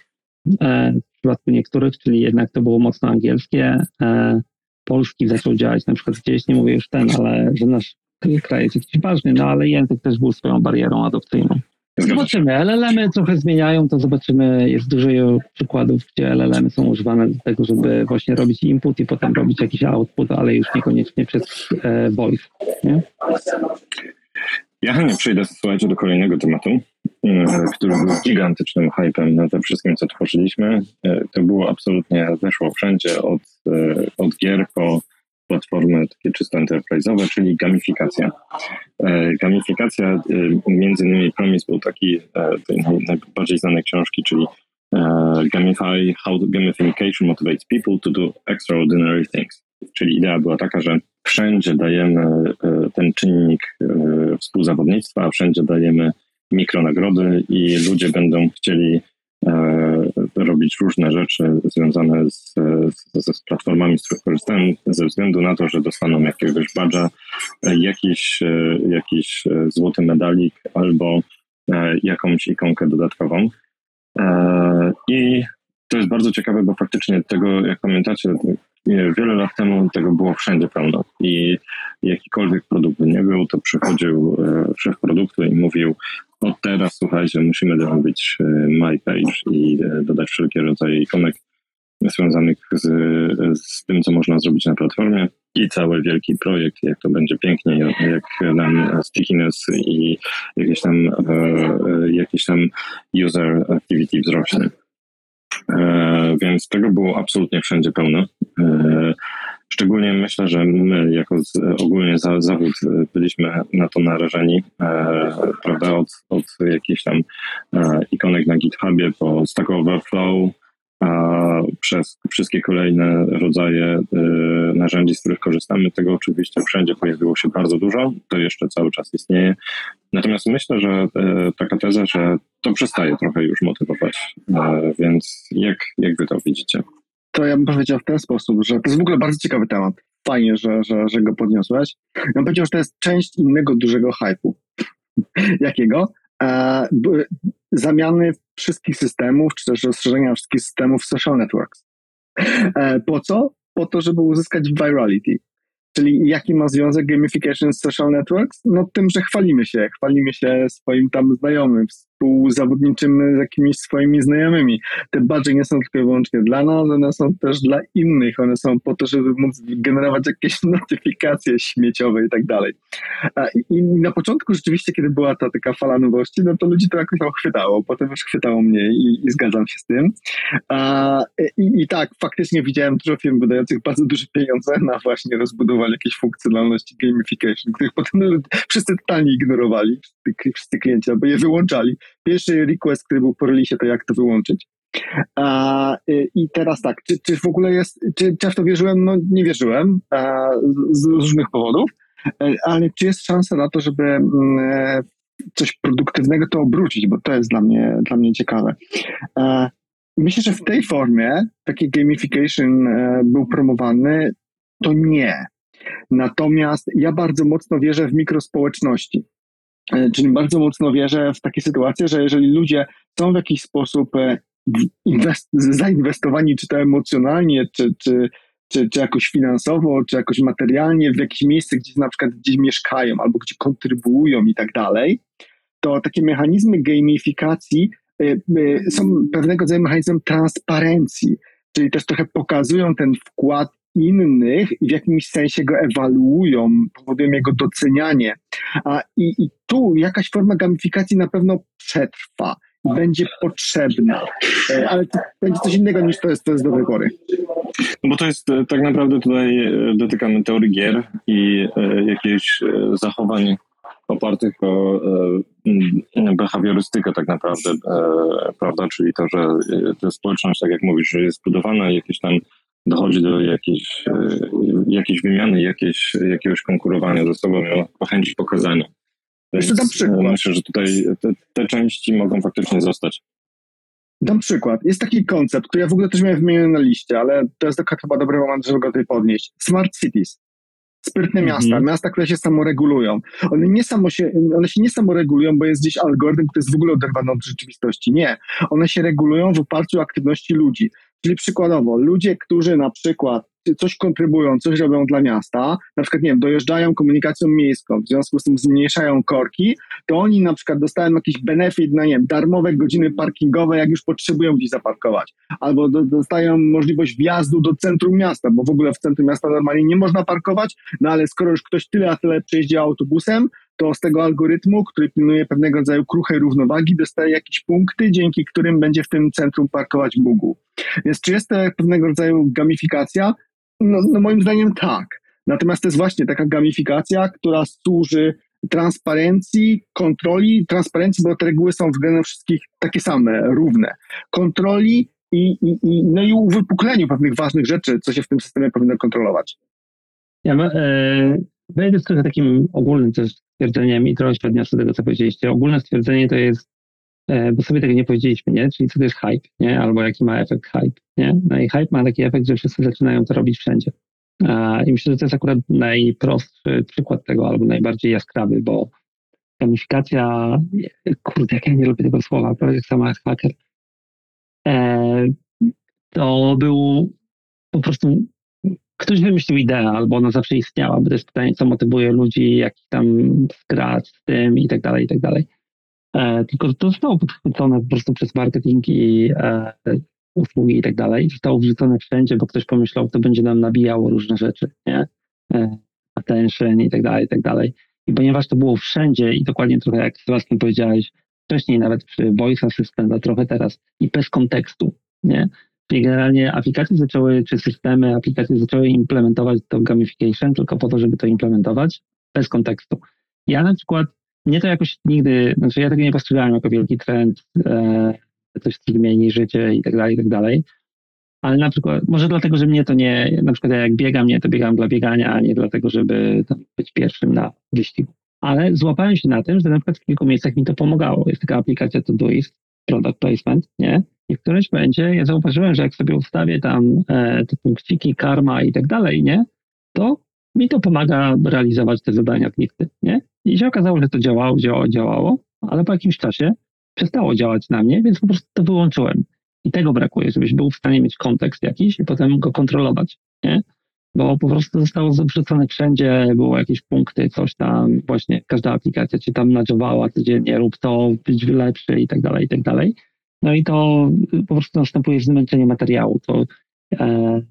E, w przypadku niektórych, czyli jednak to było mocno angielskie. E, polski zaczął działać na przykład gdzieś, nie mówię już ten, ale że nasz kraj jest jakiś ważny, no ale język też był swoją barierą adopcyjną. Zobaczymy. LLM-y trochę zmieniają, to zobaczymy. Jest dużo przykładów, gdzie LLM-y są używane do tego, żeby właśnie robić input i potem robić jakiś output, ale już niekoniecznie przez e, voice. Nie? Ja chętnie przejdę, słuchajcie, do kolejnego tematu, e, który był gigantycznym hypem na tym wszystkim, co tworzyliśmy. E, to było absolutnie, weszło wszędzie, od, e, od gier po platformy takie czysto enterprise'owe, czyli gamifikacja. Gamifikacja, między innymi Promise był taki, tej najbardziej znanej książki, czyli Gamify, How Gamification Motivates People to Do Extraordinary Things. Czyli idea była taka, że wszędzie dajemy e, ten czynnik e, współzawodnictwa, wszędzie dajemy mikronagrody i ludzie będą chcieli e, robić różne rzeczy związane z, z, z platformami, z których korzystają, ze względu na to, że dostaną jakiegoś badża, jakiś, jakiś złoty medalik albo jakąś ikonkę dodatkową. I to jest bardzo ciekawe, bo faktycznie tego, jak pamiętacie, wiele lat temu tego było wszędzie pełno i jakikolwiek produkt by nie był, to przychodził e, szef produktu i mówił, od teraz słuchajcie, musimy zrobić e, my page i e, dodać wszelkie rodzaje ikonek związanych z, z tym, co można zrobić na platformie i cały wielki projekt, jak to będzie pięknie, jak nam stickiness i jakieś tam, jakieś tam user activity wzrośnie. E, więc tego było absolutnie wszędzie pełno. E, szczególnie myślę, że my jako z, ogólnie za, zawód byliśmy na to narażeni, e, prawda, od, od jakichś tam ikonek na GitHubie po Stack Overflow, a przez wszystkie kolejne rodzaje narzędzi, z których korzystamy, tego oczywiście wszędzie pojawiło się bardzo dużo, to jeszcze cały czas istnieje. Natomiast myślę, że taka teza, że to przestaje trochę już motywować. E, więc jak, jak wy to widzicie? To ja bym powiedział w ten sposób, że to jest w ogóle bardzo ciekawy temat. Fajnie, że, że, że go podniosłeś. Ja bym powiedział, że to jest część innego dużego hypu. Jakiego? E, zamiany wszystkich systemów, czy też rozszerzenia wszystkich systemów social networks. E, po co? Po to, żeby uzyskać virality. Czyli jaki ma związek gamification z social networks? No tym, że chwalimy się, chwalimy się swoim tam znajomym, współzawodniczymy z jakimiś swoimi znajomymi. Te badże nie są tylko i wyłącznie dla nas, one są też dla innych. One są po to, żeby móc generować jakieś notyfikacje śmieciowe i tak dalej. I na początku rzeczywiście, kiedy była ta taka fala nowości, no to ludzi to jakoś tam chwytało. Potem już chwytało mnie i, i zgadzam się z tym. I, I tak, faktycznie widziałem dużo firm wydających bardzo duże pieniądze na właśnie rozbudowanie jakiejś funkcjonalności gamification, których potem wszyscy totalnie ignorowali, wszyscy, klienci, albo je wyłączali pierwszy request, który był po release, to jak to wyłączyć. A, I teraz tak, czy, czy w ogóle jest, czy, czy w to wierzyłem? No nie wierzyłem a, z, z różnych powodów, e, ale czy jest szansa na to, żeby mm, e, coś produktywnego to obrócić, bo to jest dla mnie, dla mnie ciekawe. E, myślę, że w tej formie taki gamification był promowany, to nie. Natomiast ja bardzo mocno wierzę w mikrospołeczności. E, czyli bardzo mocno wierzę w takie sytuacje, że jeżeli ludzie są w jakiś sposób e, inwest- zainwestowani, czy to emocjonalnie, czy, czy, czy, czy jakoś finansowo, czy jakoś materialnie w jakieś miejsce, gdzie na przykład gdzieś mieszkają albo gdzie kontrybuują i tak dalej, to takie mechanizmy gamifikacji y, są pewnego rodzaju mechanizmem transparencji, czyli też trochę pokazują ten wkład innych i w jakimś sensie go ewaluują, powodują jego docenianie. A, i, I tu jakaś forma gamifikacji na pewno przetrwa będzie potrzebna. E, ale to będzie coś innego niż to jest, to jest do wybory. No bo to jest e, tak naprawdę tutaj e, dotykamy teorii gier i jakichś zachowań opartych o behawiorystykę tak naprawdę, prawda, czyli to, że ta społeczność, tak jak mówisz, że jest budowana, jakieś tam dochodzi do jakiejś, jakiejś wymiany, jakieś, jakiegoś konkurowania ze sobą, o chęci pokazania. Więc dam przykład. Myślę, że tutaj te, te, części mogą faktycznie zostać. Dam przykład. Jest taki koncept, który ja w ogóle też miałem wymieniony na liście, ale to jest taka chyba dobry moment, żeby go tutaj podnieść. Smart cities. Sprytne miasta, -hmm. miasta, które się samoregulują. One, nie samo się, one się nie samoregulują, bo jest gdzieś algorytm, który jest w ogóle oderwany od rzeczywistości. Nie. One się regulują w oparciu o aktywności ludzi. Czyli przykładowo, ludzie, którzy na przykład coś kontrybują, coś robią dla miasta, na przykład, nie wiem, dojeżdżają komunikacją miejską, w związku z tym zmniejszają korki, to oni na przykład dostają jakiś benefit na, nie wiem, darmowe godziny parkingowe, jak już potrzebują gdzieś zaparkować. Albo do, dostają możliwość wjazdu do centrum miasta, bo w ogóle w centrum miasta normalnie nie można parkować, no ale skoro już ktoś tyle a tyle przejeździ autobusem, to z tego algorytmu, który pilnuje pewnego rodzaju kruchej równowagi, dostaje jakieś punkty, dzięki którym będzie w tym centrum parkować Google. Więc czy jest to pewnego rodzaju gamifikacja? No, no moim zdaniem tak. Natomiast to jest właśnie taka gamifikacja, która służy transparencji, kontroli, transparencji, bo te reguły są względem wszystkich takie same, równe. Kontroli i, i, i, no i uwypukleniu pewnych ważnych rzeczy, co się w tym systemie powinno kontrolować. Ja e, wejdę z trochę takim ogólnym też stwierdzeniem i trochę się odniosę do tego, co powiedzieliście. Ogólne stwierdzenie to jest, e, bo sobie tego nie powiedzieliśmy, nie? Czyli co to jest hype, nie? Albo jaki ma efekt hype, nie? No i hype ma taki efekt, że wszyscy zaczynają to robić wszędzie. I myślę, że to jest akurat najprostszy przykład tego, albo najbardziej jaskrawy, bo gamifikacja, kurde, jak ja nie lubię tego słowa, prawie jak sama hacker, e, to był po prostu ktoś wymyślił ideę, albo ona zawsze istniała, bo to jest pytanie, co motywuje ludzi, jaki tam grać z tym i tak dalej, i tak dalej. E, tylko to zostało podchwycone po prostu przez marketing i e, usługi i tak dalej. Zostało wrzucone wszędzie, bo ktoś pomyślał, to będzie nam nabijało różne rzeczy, nie? E, attention i tak dalej, i tak dalej. I ponieważ to było wszędzie i dokładnie trochę jak Sebastian powiedziałeś, wcześniej nawet przy Voice Assistant, a trochę teraz i bez kontekstu, nie? Czyli generalnie aplikacje zaczęły, czy systemy, aplikacje zaczęły implementować to gamification tylko po to, żeby to implementować bez kontekstu. Ja na przykład, mnie to jakoś nigdy, znaczy ja tego nie postrzegałem jako wielki trend, e, coś, co zmieni życie i tak dalej, i tak dalej. Ale na przykład, może dlatego, że mnie to nie, na przykład jak biegam, nie, to biegam dla biegania, a nie dlatego, żeby być pierwszym na wyścigu. Ale złapałem się na tym, że na przykład w kilku miejscach mi to pomagało. Jest taka aplikacja Todoist, Product Placement, nie? I w którymś momencie ja zauważyłem, że jak sobie ustawię tam e, te punkciki, karma i tak dalej, nie? To mi to pomaga realizować te zadania z listy, nie? I się okazało, że to działało, działało, działało, ale po jakimś czasie przestało działać na mnie, więc po prostu to wyłączyłem. I tego brakuje, żebyś był w stanie mieć kontekst jakiś i potem go kontrolować, nie? Bo po prostu zostało wrzucone wszędzie, było jakieś punkty, coś tam, właśnie każda aplikacja cię tam nadziałała codziennie, rób to, być lepszy i tak dalej, i tak dalej. No i to po prostu następuje zmęczenie materiału. To, e,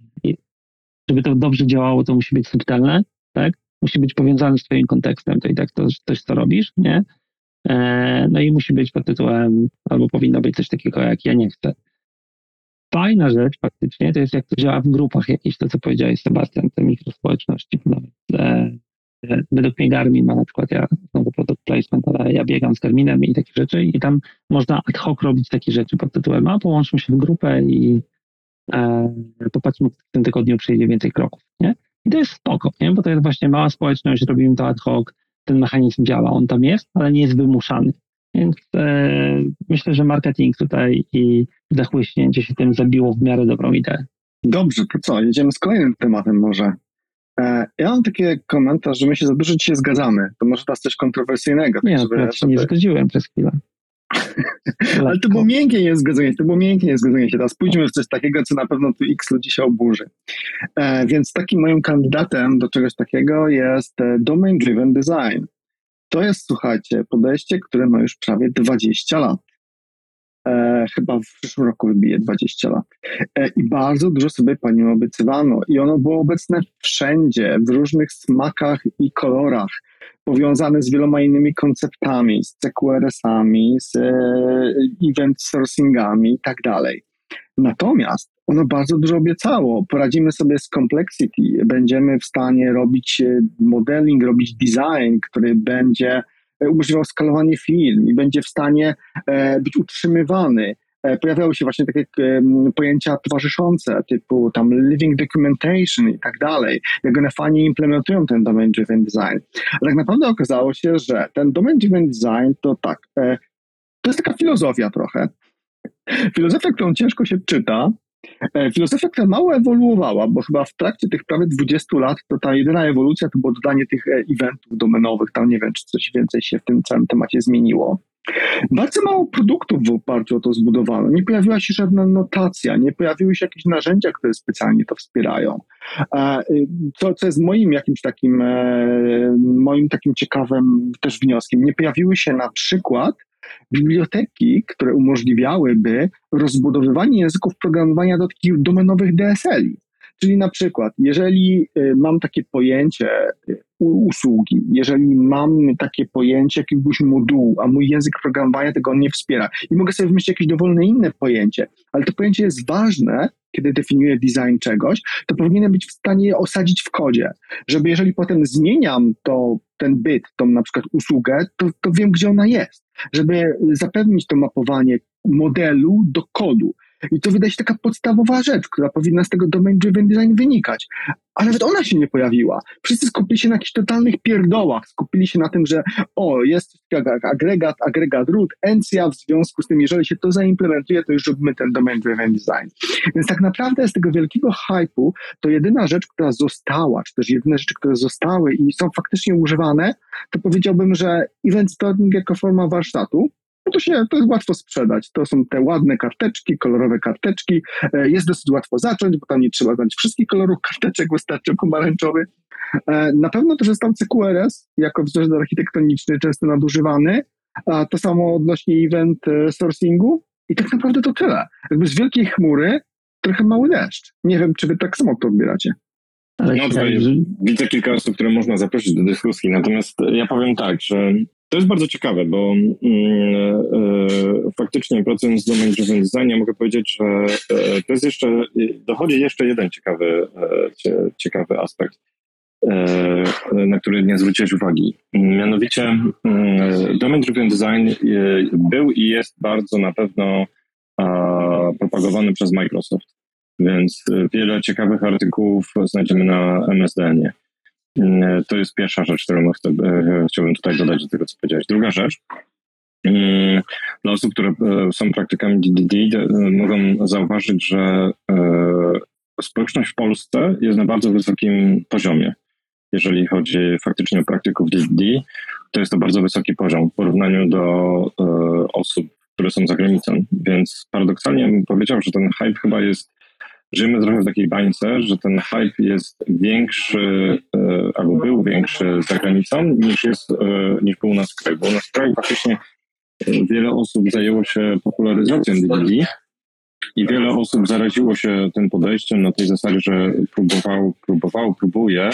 żeby to dobrze działało, to musi być subtelne, tak? Musi być powiązane z twoim kontekstem, to i tak to coś, co robisz, nie? E, no i musi być pod tytułem, albo powinno być coś takiego jak ja nie chcę. Fajna rzecz faktycznie to jest jak to działa w grupach jakieś, to co powiedziałeś Sebastian, te mikrospołeczności. E, według mnie Garmin ma na przykład, ja znowu product placement, ale ja biegam z Garminem i takie rzeczy i tam można ad hoc robić takie rzeczy pod tytułem, a połączmy się w grupę i e, popatrzmy, w tym tygodniu przyjdzie więcej kroków, nie? I to jest spoko, nie? Bo to jest właśnie mała społeczność, robimy to ad hoc, ten mechanizm działa, on tam jest, ale nie jest wymuszany. Więc e, myślę, że marketing tutaj i zachłyśnięcie się tym zabiło w miarę dobrą ideę. Dobrze, to co? Jedziemy z kolejnym tematem może. E, ja mam taki komentarz, że my się za dużo dzisiaj zgadzamy. To może teraz coś kontrowersyjnego. Nie, żeby, ja się nie zgodziłem przez chwilę. Ale to było miękkie niezgodzenie, to było miękkie niezgodzenie się. Teraz pójdźmy w coś takiego, co na pewno tu x ludzi się oburzy. E, więc takim moim kandydatem do czegoś takiego jest e, Domain Driven Design. To jest, słuchajcie, podejście, które ma już prawie 20 lat. E, chyba w przyszłym roku wybije 20 lat. E, I bardzo dużo sobie po nim obiecywano. I ono było obecne wszędzie, w różnych smakach i kolorach, powiązane z wieloma innymi konceptami, z CQRS-ami, z e, event sourcingami i tak dalej. Natomiast ono bardzo dużo obiecało. Poradzimy sobie z complexity, będziemy w stanie robić e, modeling, robić design, który będzie umożliwiał skalowanie film i będzie w stanie e, być utrzymywany. Pojawiały się właśnie takie pojęcia towarzyszące, typu tam living documentation i tak dalej, jak one fajnie implementują ten domain driven design. A tak naprawdę okazało się, że ten domain driven design to tak, to jest taka filozofia trochę. Filozofia, którą ciężko się czyta, e, Filozofia, która mało ewoluowała, bo chyba w trakcie tych prawie 20 lat to ta jedyna ewolucja to było dodanie tych e, eventów domenowych. Tam nie wiem, czy coś więcej się w tym całym temacie zmieniło. Bardzo mało produktów w oparciu o to zbudowano. Nie pojawiła się żadna notacja, nie pojawiły się jakieś narzędzia, które specjalnie to wspierają. Co, co jest moim jakimś takim, e, moim takim ciekawym też wnioskiem, nie pojawiły się na przykład biblioteki, które umożliwiałyby rozbudowywanie języków programowania do takich domenowych DSL-i. Czyli na przykład, jeżeli y, mam takie pojęcie y, usługi, jeżeli mam takie pojęcie jakiegoś modułu, a mój język programowania tego nie wspiera i mogę sobie wymyślić jakieś dowolne inne pojęcie, ale to pojęcie jest ważne, kiedy definiuję design czegoś, to powinienem być w stanie je osadzić w kodzie, żeby jeżeli potem zmieniam to, ten byt, tą na przykład usługę, to, to wiem, gdzie ona jest, żeby zapewnić to mapowanie modelu do kodu. I to wydaje się taka podstawowa rzecz, która powinna z tego domain driven design wynikać. A nawet ona się nie pojawiła. Wszyscy skupili się na jakichś totalnych pierdołach. Skupili się na tym, że o, jest agregat, agregat root, encja, w związku z tym, jeżeli się to zaimplementuje, to już robimy ten domain driven design. Więc tak naprawdę z tego wielkiego hypu to jedyna rzecz, która została, czy też jedyne rzeczy, które zostały i są faktycznie używane, to powiedziałbym, że event storing jako forma warsztatu, no to się to jest łatwo sprzedać. To są te ładne karteczki, kolorowe karteczki. E, jest dosyć łatwo zacząć, bo tam nie trzeba znać wszystkich kolorów karteczek, wystarczy pomarańczowy. E, na pewno też jest tam CQRS jako wzorzec architektoniczny, często nadużywany. A to samo odnośnie event e, sourcingu. I tak naprawdę to tyle. Jakby z wielkiej chmury trochę mały deszcz. Nie wiem, czy wy tak samo to odbieracie. Ale no, tutaj widzę kilka osób, które można zaprosić do dyskusji, natomiast ja powiem tak, że to jest bardzo ciekawe, bo mm, e, faktycznie pracując z domain driven design, ja mogę powiedzieć, że e, to jest jeszcze, dochodzi jeszcze jeden ciekawy, e, ciekawy aspekt, na który nie zwróciłeś uwagi. Mianowicie mm, domain driven design był i jest bardzo na pewno propagowany przez Microsoft, więc wiele ciekawych artykułów znajdziemy na MSDN-ie. Mm, to jest pierwsza rzecz, którą e, chciałbym tutaj dodać do tego, co powiedziałeś. Druga rzecz, mm, dla osób, które e, są praktykami DDD, e, mogą zauważyć, że społeczność w Polsce jest na bardzo wysokim poziomie. Jeżeli chodzi faktycznie o praktyków DDD, to jest to bardzo wysoki poziom w porównaniu do osób, które są za granicą. Więc paradoksalnie bym powiedział, że ten hype chyba jest żyjemy trochę w takiej bańce, że ten hype jest większy, e, albo był większy za granicą niż, jest, e, niż był u nas w kraju. Bo u nas w kraju faktycznie e, wiele osób zajęło się popularyzacją DVD i wiele osób zaraziło się tym podejściem na tej zasadzie, że próbował, próbował, próbuje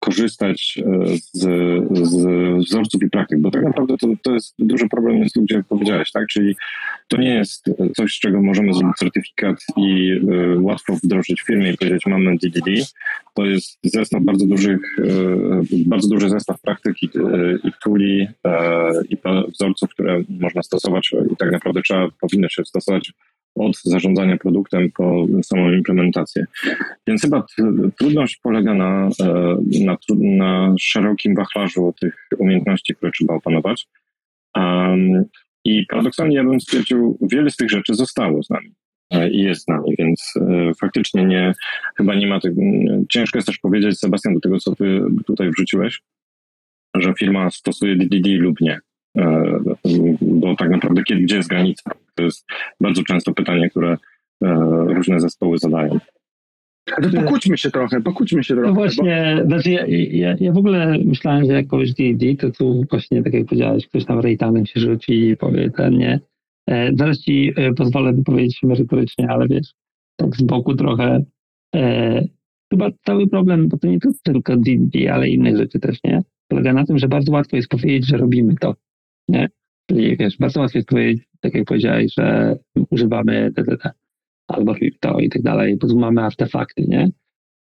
korzystać z, z wzorców i praktyk, bo tak naprawdę to, to jest duży problem, jest tu, gdzie powiedziałeś, tak? Czyli to nie jest coś, z czego możemy zrobić certyfikat i y, łatwo wdrożyć w firmie i powiedzieć, mamy DDD. To jest zestaw bardzo dużych, y, bardzo duży zestaw praktyk i, i tuli i wzorców, które można stosować i tak naprawdę trzeba, powinno się stosować od zarządzania produktem po samą implementację. Więc chyba trudność polega na, e, na, na szerokim wachlarzu tych umiejętności, które trzeba opanować. Um, I paradoksalnie ja bym stwierdził, wiele z tych rzeczy zostało z nami. e, i jest z nami, więc e, faktycznie nie, chyba nie ma tego, ciężko jest też powiedzieć, Sebastian, do tego, co ty tutaj wrzuciłeś, że firma stosuje DDD lub nie. E, bo tak naprawdę gdzie jest granica? To jest bardzo często pytanie, które różne zespoły zadają. Ale pokłóćmy się trochę, pokłóćmy się trochę. No właśnie, bo... znaczy ja, ja, ja, w ogóle myślałem, że jak powiesz D&D, to tu właśnie, tak jak powiedziałeś, ktoś tam rejtanem się rzuci i powie ten, nie. E, zaraz ci e, pozwolę wypowiedzieć się merytorycznie, ale wiesz, tak z boku trochę. E, chyba cały problem, bo to nie tylko D&D, ale innych rzeczy też, nie? Polega na tym, że bardzo łatwo jest powiedzieć, że robimy to, nie? Czyli wiesz, bardzo łatwo jest powiedzieć, tak jak powiedziałeś, że używamy DDD albo to i tak dalej, mamy artefakty, nie?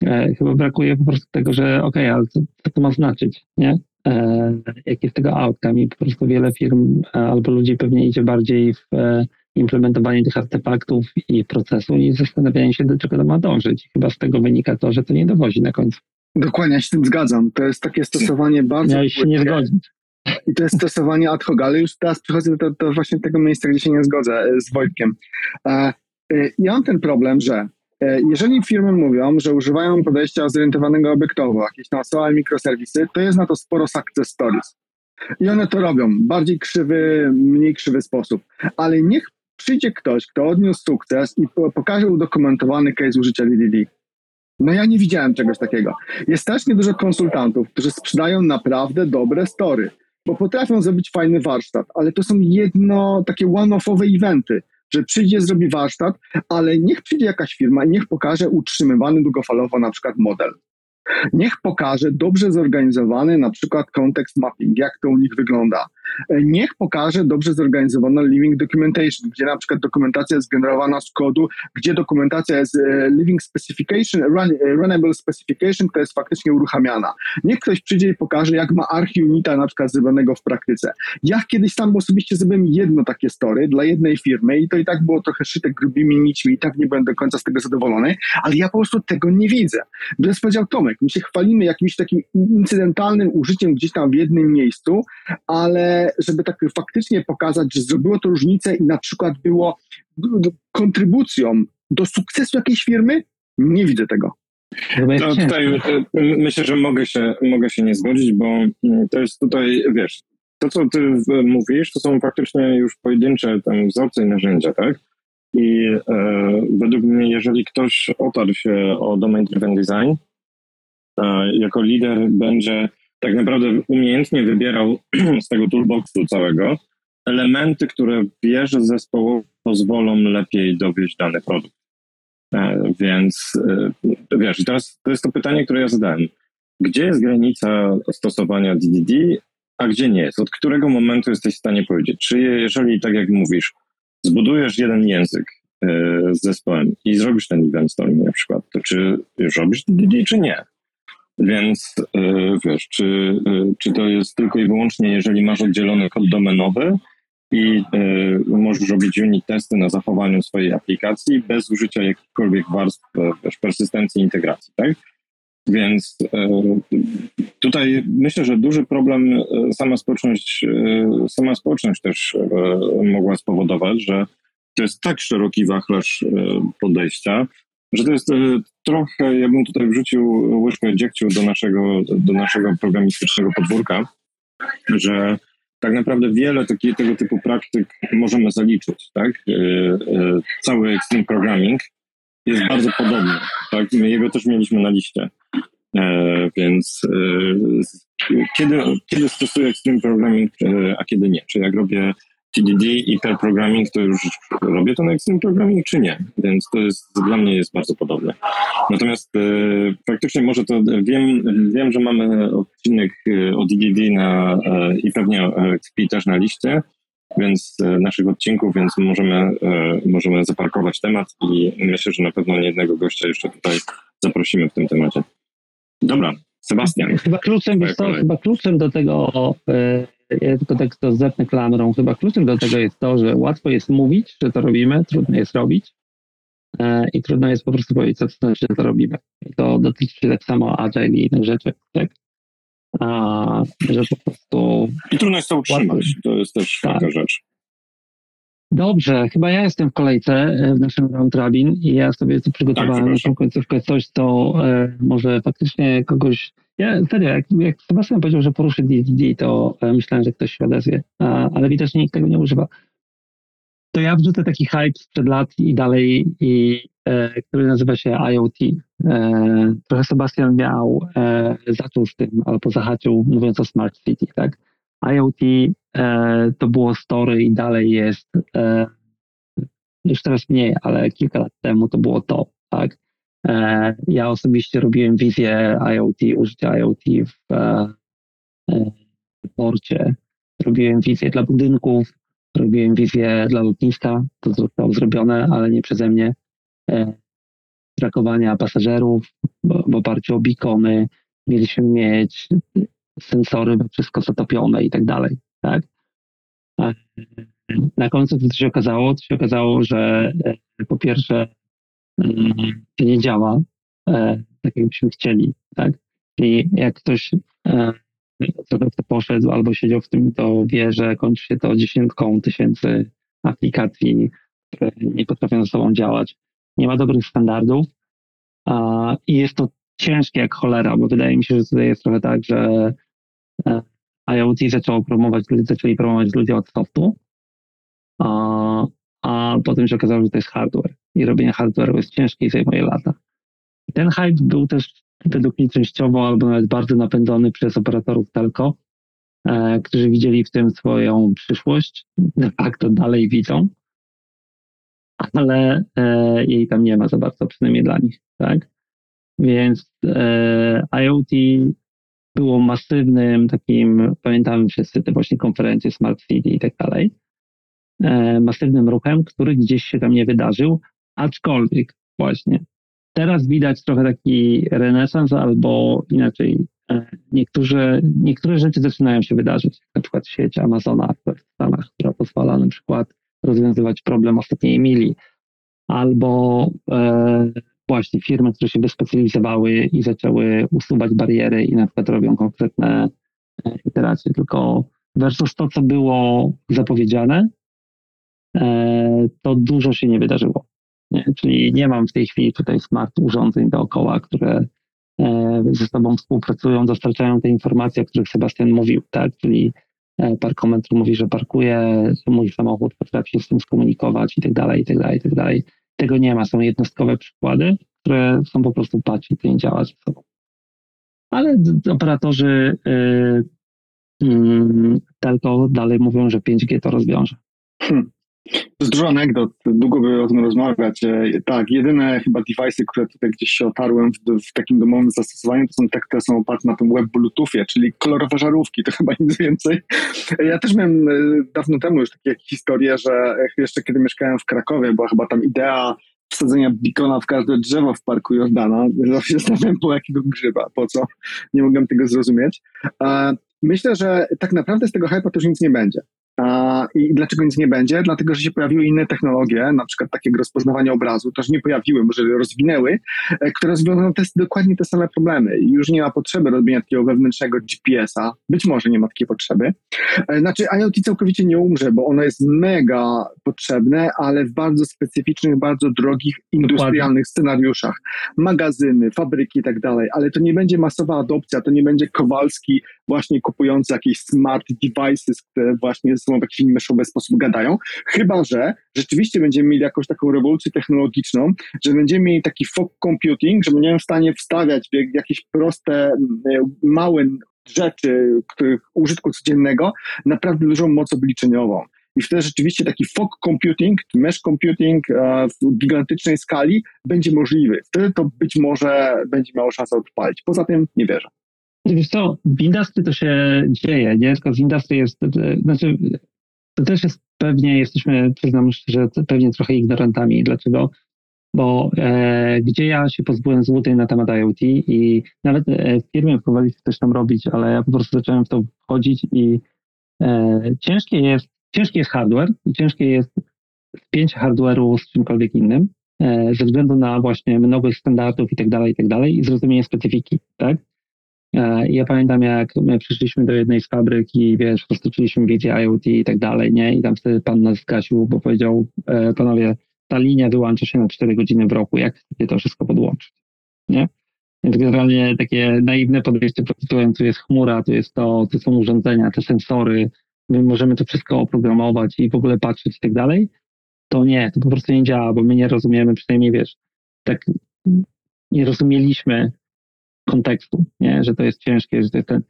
E, chyba brakuje po prostu tego, że okej, okay, ale co, co to ma znaczyć, nie? E, jaki jest tego outcome i po prostu wiele firm e, albo ludzi pewnie idzie bardziej w e, implementowanie tych artefaktów i procesu niż zastanawianie się, do czego to ma dążyć. Chyba z tego wynika to, że to nie dowozi na końcu. Dokładnie, ja się z tym zgadzam. To jest takie stosowanie bardzo... Miałeś się nie zgodzić. I to jest stosowanie ad hoc, ale już teraz przychodzę do, do właśnie tego miejsca, gdzie się nie zgodzę e, z Wojtkiem. Ja mam ten problem, że e, jeżeli firmy mówią, że używają podejścia zorientowanego obiektowo, jakieś tam małe mikroserwisy, to jest na to sporo success stories. I one to robią bardziej krzywy, mniej krzywy sposób. Ale niech przyjdzie ktoś, kto odniósł sukces i pokaże udokumentowany case użycia DDD. No ja nie widziałem czegoś takiego. Jest strasznie dużo konsultantów, którzy sprzedają naprawdę dobre story, bo potrafią zrobić fajny warsztat, ale to są jedno takie one-offowe eventy że przyjdzie, zrobi warsztat, ale niech przyjdzie jakaś firma i niech pokaże utrzymywany długofalowo na przykład model. Niech pokaże dobrze zorganizowany na przykład context mapping, jak to u nich wygląda. Niech pokaże dobrze zorganizowana living documentation, gdzie na przykład dokumentacja jest generowana z kodu, gdzie dokumentacja jest e, living specification, run, e, runnable specification, która jest faktycznie uruchamiana. Niech ktoś przyjdzie i pokaże, jak ma archiunita na przykład zrobionego w praktyce. Ja kiedyś tam osobiście zrobiłem jedno takie story dla jednej firmy i to i tak było trochę szyte grubymi nićmi i tak nie będę do końca z tego zadowolony, ale ja po prostu tego nie widzę. Bez powiedział Tomek, my się chwalimy jakimś takim incydentalnym użyciem gdzieś tam w jednym miejscu, ale żeby tak faktycznie pokazać, że zrobiło to różnicę i na przykład było kontrybucją do sukcesu jakiejś firmy, nie widzę tego. No, tutaj e, myślę, że mogę się, mogę się nie zgodzić, bo mm, to jest tutaj, wiesz, to co ty mówisz, to są faktycznie już pojedyncze tam wzorce i narzędzia, tak? I e, według mnie, jeżeli ktoś otarł się o domain driven design, e, jako lider będzie tak naprawdę umiejętnie wybierał z tego toolboxu całego elementy, które wie, że zespołowi pozwolą lepiej dowieść dany produkt. E, więc e, wiesz, teraz to jest to pytanie, które ja zadałem. Gdzie jest granica stosowania DDD, a gdzie nie jest? Od którego momentu jesteś w stanie powiedzieć? Czy jeżeli, tak jak mówisz, zbudujesz jeden język e, z zespołem i zrobisz ten event story na przykład, to czy już robisz DDD, czy nie? Więc e, wiesz, czy, e, czy to jest tylko i wyłącznie, jeżeli masz oddzielony kod domenowy i e, możesz robić unit testy na zachowaniu swojej aplikacji bez użycia jakichkolwiek warstw wiesz, persystencji i integracji, tak? Więc tutaj myślę, że duży problem sama społeczność, sama społeczność też mogła spowodować, że to jest tak szeroki wachlarz podejścia, że to jest e, trochę, ja bym tutaj wrzucił łyżkę dziegciu do naszego, do naszego programistycznego podwórka, że tak naprawdę wiele taki, tego typu praktyk możemy zaliczyć, tak? E, e, cały Extreme Programming jest bardzo podobny, tak? My jego też mieliśmy na liście. Więc kiedy, kiedy stosuję Extreme Programming, a kiedy nie? Czy jak robię TDD i pair programming, to już robię to na Extreme Programming, czy nie? Więc to jest, dla mnie jest bardzo podobne. Natomiast e, faktycznie może to, wiem, wiem, że mamy odcinek e, o DDD na, e, i pewnie XP też na liście, więc e, naszych odcinków, więc możemy, e, możemy zaparkować temat i myślę, że na pewno nie jednego gościa jeszcze tutaj zaprosimy w tym temacie. Dobra, Sebastian. Chyba kluczem, to, chyba kluczem do tego e, ja tylko tak to zepnę klamrą. Chyba kluczem do tego jest to, że łatwo jest mówić, że to robimy, trudno jest robić e, i trudno jest po prostu powiedzieć, co to znaczy, że to robimy. I to dotyczy tak samo agile i innych rzeczy, tak? A, że po prostu... I trudno jest to utrzymać, to jest też tak. taka rzecz. Dobrze, chyba ja jestem w kolejce e, w naszym round robin i ja sobie tu przygotowałem Tak, naszą końcówkę coś, co e, może faktycznie kogoś... Ja serio, jak, jak Sebastian powiedział, że poruszy DDD, to e, myślałem, że ktoś się odezwie, a, ale widocznie nikt tego nie używa. To ja wrzucę taki hype sprzed lat i dalej, i, e, który nazywa się IoT. E, trochę Sebastian miał, e, zaczął z tym, albo zahaczył, mówiąc o Smart City, tak? IoT e, to było story i dalej jest, e, już teraz mniej, ale kilka lat temu to było to, tak? E, ja osobiście robiłem wizję IoT, użycia IoT w, e, e, porcie, robiłem wizję dla budynków, robiłem wizję dla lotniska, to zostało zrobione, ale nie przeze mnie. Trakowania pasażerów w oparciu o beacony, mieliśmy mieć sensory, wszystko zatopione i tak dalej, tak? Na końcu to się okazało, to się okazało, że po pierwsze nie działa e, tak, jakbyśmy chcieli, tak? Czyli jak ktoś e, trochę w to poszedł albo siedział w tym, to wie, że kończy się to dziesiątką tysięcy aplikacji, które nie potrafią ze sobą działać. Nie ma dobrych standardów a, i jest to ciężkie jak cholera, bo wydaje mi się, że tutaj jest trochę tak, że e, IoT zaczęło promować, zaczęli promować ludzie od softu, a, a potem się okazało, że to jest hardware i robienie hardware'u jest ciężkie i zajmuje lata. I ten hype był też według mnie częściowo albo nawet bardzo napędzony przez operatorów telco, e, którzy widzieli w tym swoją przyszłość, de facto dalej widzą, ale e, jej tam nie ma za bardzo, przynajmniej dla nich, tak? Więc e, IoT było masywnym takim, pamiętamy wszyscy te właśnie konferencje Smart City i tak dalej, e, masywnym ruchem, który gdzieś się tam nie wydarzył, aczkolwiek właśnie teraz widać trochę taki renesans albo inaczej, e, niektóre, niektóre rzeczy zaczynają się wydarzyć, na przykład sieć Amazona w Stanach, która pozwala na przykład rozwiązywać problem ostatniej mili, albo e, właśnie firmy, które się wyspecjalizowały i zaczęły usuwać bariery i na przykład robią konkretne e, iteracje, tylko versus to, co było zapowiedziane, e, to dużo się nie wydarzyło. Nie? Czyli nie mam w tej chwili tutaj smart urządzeń dookoła, które e, ze sobą współpracują, dostarczają te informacje, o których Sebastian mówił, tak? Czyli e, parkometr mówi, że parkuje, mój samochód potrafi się z tym skomunikować i tak dalej, i tak dalej, i tak dalej. Tego nie ma, są jednostkowe przykłady, które są po prostu patch i to nie działa ze sobą. Ale operatorzy y, mm, telco dalej mówią, że 5G to rozwiąże. To jest dużo anegdot, długo by o tym rozmawiać. E, Tak, jedyne chyba device'y, które tutaj gdzieś się otarłem w, w takim domowym zastosowaniu, to są te, które są oparte na tym web Bluetoothie, czyli kolorowe żarówki, to chyba nic więcej. Ja też miałem e, dawno temu już takie historie, że jeszcze kiedy mieszkałem w Krakowie, była chyba tam idea wsadzenia bikona w każde drzewo w parku Jordana. Zawsze zastanawiałem, po jakiego grzyba, po co. Nie mogłem tego zrozumieć. Myślę, że tak naprawdę z tego hype'a to już nic nie będzie. A, I dlaczego nic nie będzie? Dlatego, że się pojawiły inne technologie, na przykład takiego rozpoznawania obrazu, też nie pojawiły, może rozwinęły, e, które rozwiązują te, dokładnie te same problemy. I już nie ma potrzeby robienia takiego wewnętrznego GPS-a. Być może nie ma takiej potrzeby. E, Znaczy, IoT całkowicie nie umrze, bo ono jest mega potrzebne, ale w bardzo specyficznych, bardzo drogich, industrialnych scenariuszach. Magazyny, fabryki i tak dalej, ale to nie będzie masowa adopcja, to nie będzie Kowalski właśnie kupujący jakieś smart devices, które właśnie ze sobą w jakiś niemyszowy sposób gadają, chyba że rzeczywiście będziemy mieli jakąś taką rewolucję technologiczną, że będziemy mieli taki fog computing, że będziemy w stanie wstawiać w jakieś proste, m, małe rzeczy, których użytku codziennego, naprawdę dużą moc obliczeniową. I wtedy rzeczywiście taki fog computing, mesh computing e, w gigantycznej skali będzie możliwy. Wtedy to być może będzie miało szansę odpalić. Poza tym nie wierzę. Wiesz co, w to się dzieje, nie? Tylko w jest, e, znaczy, to też jest pewnie, jesteśmy, przyznam szczerze, pewnie trochę ignorantami. Dlaczego? Bo e, gdzie ja się pozbyłem złotej na temat IoT i nawet e, w firmie próbowaliśmy coś tam robić, ale ja po prostu zacząłem w to wchodzić i e, ciężkie jest, ciężki jest hardware i ciężkie jest spięcie hardware'u z czymkolwiek innym, e, ze względu na właśnie mnogość standardów i tak dalej, i tak dalej i zrozumienie specyfiki, tak? E, ja pamiętam, jak my przyszliśmy do jednej z fabryk i wiesz, roztoczyliśmy wizję IoT i tak dalej, nie? I tam wtedy pan nas zgasił, bo powiedział, e, panowie, ta linia wyłącza się na 4 godziny w roku, jak chcecie to wszystko podłączyć, nie? Więc generalnie takie naiwne podejście pod tytułem, tu jest chmura, tu jest to, tu są urządzenia, te sensory, my możemy to wszystko oprogramować i w ogóle patrzeć i tak dalej, to nie, to po prostu nie działa, bo my nie rozumiemy, przynajmniej wiesz, tak nie rozumieliśmy kontekstu, nie? że to jest ciężkie, że ten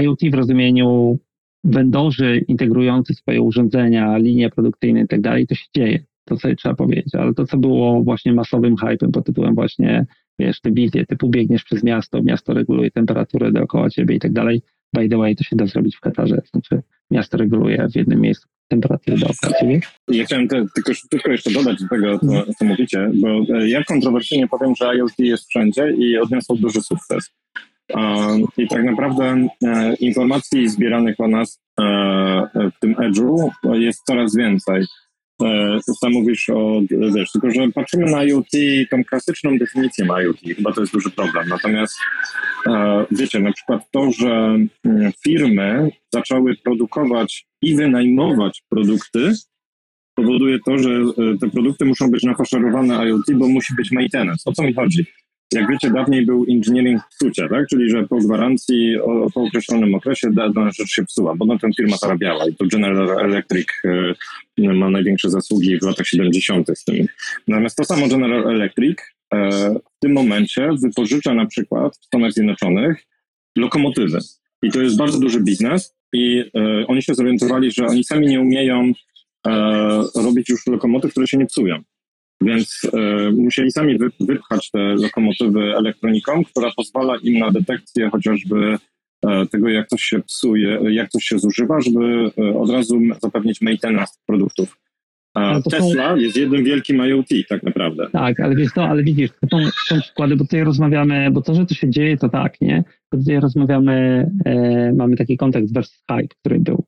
IoT w rozumieniu vendorzy integrujący swoje urządzenia, linie produkcyjne i tak dalej, to się dzieje, to sobie trzeba powiedzieć, ale to, co było właśnie masowym hypem pod tytułem właśnie, wiesz, te wizje typu biegniesz przez miasto, miasto reguluje temperaturę dookoła ciebie i tak dalej, by the way, to się da zrobić w Katarze, znaczy miasto reguluje w jednym miejscu dookoła ciebie. Ja chciałem te, tylko, jeszcze dodać do tego, co, co mówicie, bo e, ja kontrowersyjnie powiem, że IoT jest wszędzie i odniosło duży sukces. I tak naprawdę e, informacji zbieranych o nas e, w tym Edge'u jest coraz więcej. Sam mówisz o, wiesz, tylko że patrzymy na IoT, tą klasyczną definicję IoT, chyba to jest duży problem. Natomiast wiecie, na przykład to, że mm, firmy zaczęły produkować i wynajmować produkty, powoduje to, że e, te produkty muszą być nafaszerowane IoT, bo musi być maintenance. O co mi chodzi? Jak wiecie, dawniej był engineering psucia, tak? Czyli, że po gwarancji, o, po określonym okresie dana rzecz się psuła, bo na tę firma zarabiała i to General Electric e, ma największe zasługi w latach 70. z tym. Natomiast to samo General Electric e, w tym momencie wypożycza na przykład w Stanach Zjednoczonych lokomotywy. I to jest bardzo duży biznes i e, oni się zorientowali, że oni sami nie umieją e, robić już lokomotyw, które się nie psują. Więc e, musieli sami wy, wypchać te lokomotywy elektroniką, która pozwala im na detekcję chociażby e, tego, jak coś się psuje, jak coś się zużywa, żeby e, od razu zapewnić maintenance produktów. A Tesla są... jest jednym wielkim IoT tak naprawdę. Tak, ale wiesz to, ale widzisz, to są, są przykłady, bo tutaj rozmawiamy, bo to, że to się dzieje, to tak, nie? Bo tutaj rozmawiamy, e, mamy taki kontekst versus hype, który był?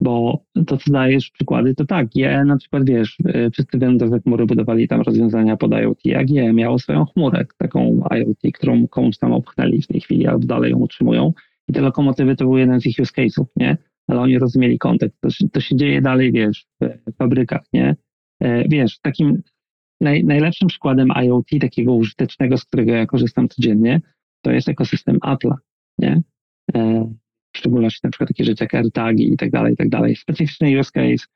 Bo to, co dajesz przykłady, to tak, je na przykład, wiesz, e, wszyscy vendor chmury budowali tam rozwiązania pod IoT, jak je miało swoją chmurę, taką IoT, którą komuś tam opchnęli w tej chwili, albo dalej ją utrzymują. I te lokomotywy to był jeden z ich use case'ów, nie? ale oni rozumieli kontekst. To, to się dzieje dalej, wiesz, w fabrykach, nie? E, wiesz, takim naj, najlepszym przykładem IoT, takiego użytecznego, z którego ja korzystam codziennie, to jest ekosystem Apple'a, nie? W szczególności na przykład takie rzeczy jak AirTagi i tak dalej, i tak dalej. Specyficzny use case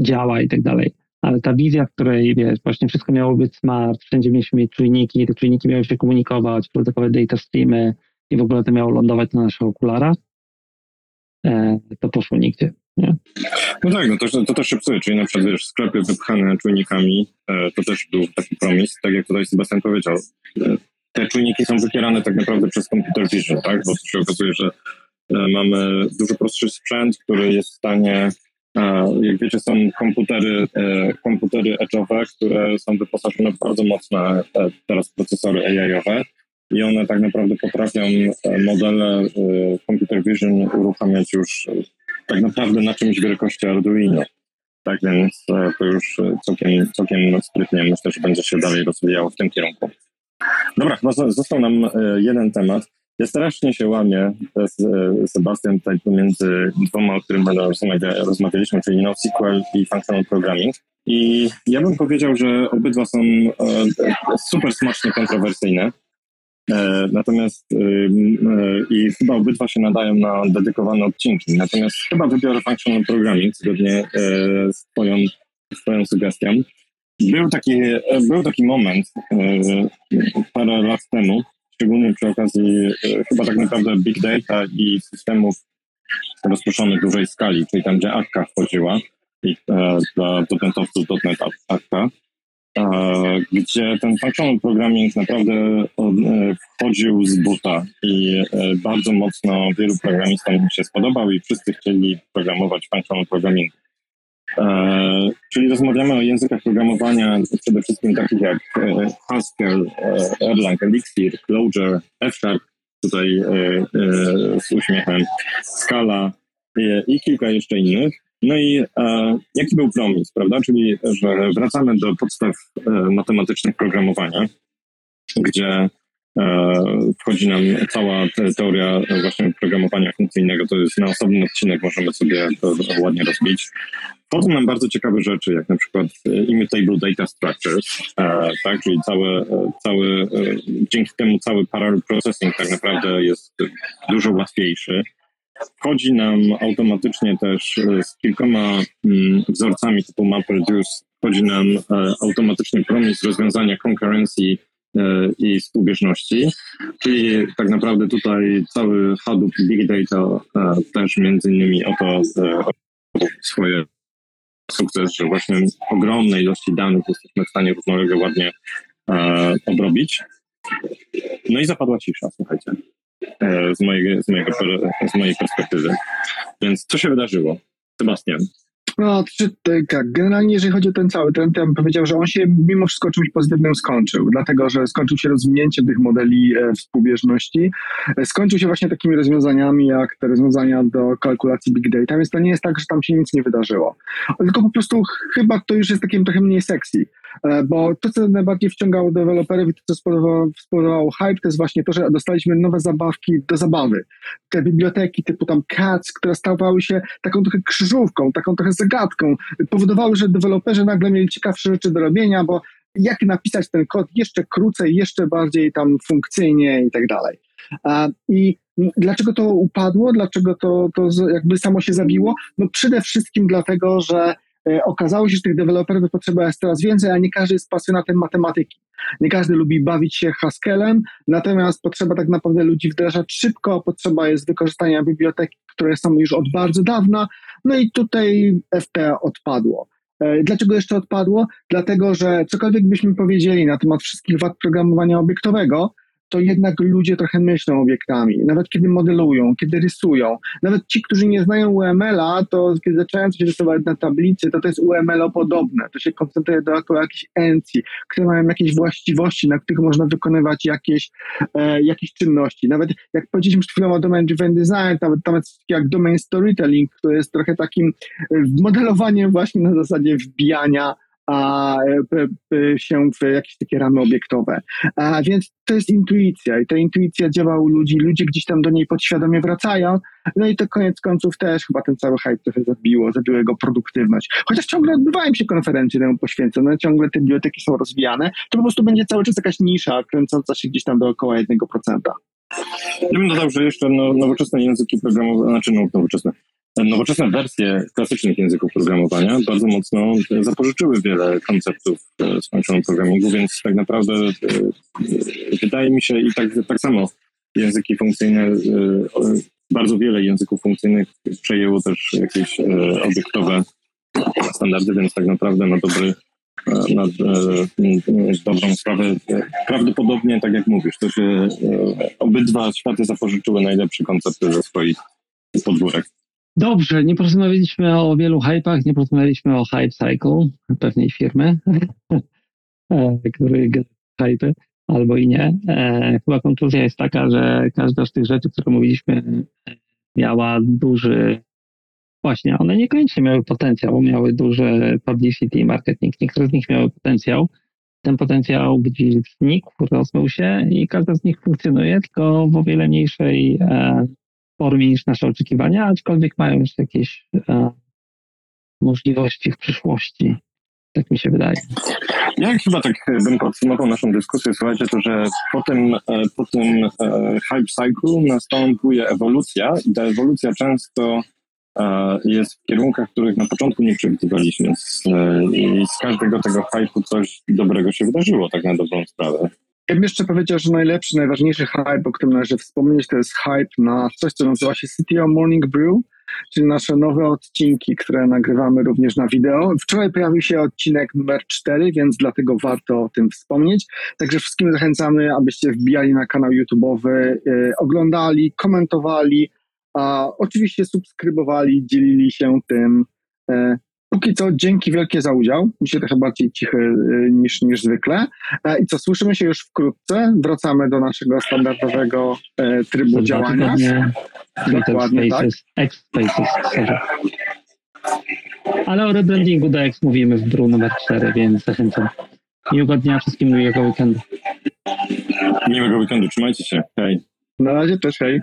działa i tak dalej. Ale ta wizja, w której, wiesz, właśnie wszystko miało być smart, wszędzie mieliśmy mieć czujniki, te czujniki miały się komunikować, produkować data streamy i w ogóle to miało lądować na naszych okularach, E, to poszło nigdzie. Nie? No tak, no to, to też się psuje, czyli na przykład wiesz, sklepy wypchane czujnikami, e, to też był taki promis, tak jak tutaj Sebastian powiedział, e, te czujniki są wypierane tak naprawdę przez computer vision, tak, bo się okazuje, że mamy dużo prostszy sprzęt, który jest w stanie jak wiecie, są komputery, komputery edge'owe, które są wyposażone w bardzo mocne teraz procesory AI-owe i one tak naprawdę potrafią e, modele e, computer vision uruchamiać już e, tak naprawdę na czymś wielkości Arduino. Tak więc to już całkiem, całkiem sprytnie myślę, że będzie się dalej rozwijało w tym kierunku. Dobra, został nam jeden temat. Ja strasznie się łamię z Sebastian tutaj pomiędzy dwoma, o którym rozmawialiśmy, czyli NoSQL i Functional Programming. I ja bym powiedział, że obydwa są super smacznie kontrowersyjne. E, natomiast e, i chyba obydwa się nadają na dedykowane odcinki. Natomiast chyba wybiorę functional programming zgodnie e, z twoją, z twoją sugestią. Był taki, był taki moment parę lat temu, szczególnie przy okazji chyba tak naprawdę big data i systemów rozproszonych dużej skali, czyli tam, gdzie Akka wchodziła i dla dotnetowców dotnet Akka, gdzie ten functional programming naprawdę e, wchodził z buta i e, bardzo mocno wielu programistom się spodobał i wszyscy chcieli programować functional programming. E, czyli rozmawiamy o językach programowania przede wszystkim takich jak Haskell, Erlang, Elixir, Clojure, F-Sharp, tutaj z uśmiechem, Scala i kilka jeszcze innych. No i e, jaki był promis, prawda? Czyli, że wracamy do podstaw e, matematycznych programowania, gdzie wchodzi nam cała teoria właśnie programowania funkcyjnego. To jest na osobny odcinek, możemy sobie to ładnie rozbić. Wchodzą nam bardzo ciekawe rzeczy, jak na przykład immutable data structures, tak, czyli całe, całe, dzięki temu cały parallel processing tak naprawdę jest dużo łatwiejszy. Wchodzi nam automatycznie też z kilkoma mm, wzorcami typu MapReduce, wchodzi nam automatycznie promis rozwiązania concurrency E, i współbieżności. Czyli tak naprawdę tutaj cały Hadoop Big Data e, też między innymi o to e, swoje sukces, że właśnie ogromne ilości danych jesteśmy w stanie równolegle ładnie obrobić. No i zapadła cisza, słuchajcie, z, mojej, z, mojego, z mojej perspektywy. Więc co się wydarzyło? Sebastian, no, czy, tak, generalnie jeżeli chodzi o ten cały trend, ja bym powiedział, że on się mimo wszystko czymś pozytywnym skończył, dlatego, że skończył się rozwinięcie tych modeli e, współbieżności, e, skończył się właśnie takimi rozwiązaniami, jak te rozwiązania do kalkulacji big data, więc to nie jest tak, że tam się nic nie wydarzyło, tylko po prostu chyba to już jest takim trochę mniej sexy, e, bo to, co najbardziej wciągało deweloperów i to, co spowodowało, hype, to jest właśnie to, że dostaliśmy nowe zabawki do zabawy. Te biblioteki typu tam Cats, które stawały się taką trochę krzyżówką, taką trochę zagadką, powodowały, że deweloperzy nagle mieli ciekawsze rzeczy do robienia, bo jak napisać ten kod jeszcze krócej, jeszcze bardziej tam funkcyjnie i tak dalej. I dlaczego to upadło? Dlaczego to, to jakby samo się zabiło? No przede wszystkim dlatego, że E, okazało się, że tych deweloperów potrzeba jest coraz więcej, a nie każdy jest pasjonatem matematyki. Nie każdy lubi bawić się Haskellem, natomiast potrzeba tak naprawdę ludzi wdrażać szybko, potrzeba jest wykorzystania bibliotek, które są już od bardzo dawna, no i tutaj FP odpadło. E, dlaczego jeszcze odpadło? Dlatego, że cokolwiek byśmy powiedzieli na temat wszystkich wad programowania obiektowego, to jednak ludzie trochę myślą obiektami, nawet kiedy modelują, kiedy rysują. Nawet ci, którzy nie znają UML-a, to kiedy zaczynają coś rysować na tablicy, to to jest UML podobne. To się koncentruje dookoła jakichś encji, które mają jakieś właściwości, na których można wykonywać jakieś, e, jakieś czynności. Nawet jak powiedzieliśmy przed chwilą o domain driven design, nawet, nawet jak domain storytelling, to jest trochę takim e, modelowaniem właśnie na zasadzie wbijania a, e, się w jakieś takie ramy obiektowe. A więc to jest intuicja i ta intuicja działa u ludzi, ludzie gdzieś tam do niej podświadomie wracają, no i to koniec końców też chyba ten cały hype trochę zabiło, zabiło jego produktywność. Chociaż ciągle odbywają się konferencje temu poświęcone, ciągle te biblioteki są rozwijane, to po prostu będzie cały czas jakaś nisza kręcąca się gdzieś tam dookoła 1%. Ja bym dodał, że jeszcze no, nowoczesne języki programowe, znaczy no, nowoczesne, nowoczesne wersje klasycznych języków programowania bardzo mocno zapożyczyły wiele konceptów z functional programmingu, więc tak naprawdę e, wydaje mi się i tak, tak samo języki funkcyjne, e, bardzo wiele języków funkcyjnych przejęło też jakieś e, obiektowe standardy, więc tak naprawdę na dobry na dobrą sprawę. Prawdopodobnie, tak jak mówisz, to się obydwa światy zapożyczyły najlepsze koncepty ze swoich podwórek. Dobrze, nie porozmawialiśmy o wielu hypach, nie porozmawialiśmy o hype cycle pewnej firmy, e, który hype albo i nie. E, chyba konkluzja jest taka, że każda z tych rzeczy, które mówiliśmy, miała duży, właśnie, one niekoniecznie miały potencjał, miały duże publicity i marketing. Niektóre z nich miały potencjał. Ten potencjał gdzieś znikł, rozmył się i każda z nich funkcjonuje, tylko w o wiele mniejszej e, formie niż nasze oczekiwania, aczkolwiek mają jeszcze jakieś e, możliwości w przyszłości. Tak mi się wydaje. Ja chyba tak bym podsumował naszą dyskusję, słuchajcie, to że po tym, e, po tym e, hype cycle następuje ewolucja i ta ewolucja często e, jest w kierunkach, których na początku nie przewidywaliśmy. I z każdego tego hype'u coś dobrego się wydarzyło, tak na dobrą sprawę. Ja bym jeszcze powiedział, że najlepszy, najważniejszy hype, o którym należy wspomnieć, to jest hype na coś, co nazywa się City of Morning Brew, czyli nasze nowe odcinki, które nagrywamy również na wideo. Wczoraj pojawił się odcinek numer 4, więc dlatego warto o tym wspomnieć. Także wszystkim zachęcamy, abyście wbijali na kanał YouTube'owy, yy, oglądali, komentowali, a oczywiście subskrybowali, dzielili się tym. Póki co, dzięki wielkie za udział. Dzisiaj trochę bardziej cichy niż, niż zwykle. E, I co, słyszymy się już wkrótce. Wracamy do naszego standardowego e, trybu działania. Dokładnie, tak. X-Spaces, Ale o rebrandingu DX mówimy w Brew numer 4, więc zachęcam. Miłego dnia wszystkim, miłego weekendu. Miłego weekendu, trzymajcie się. Hej. Na razie też hej.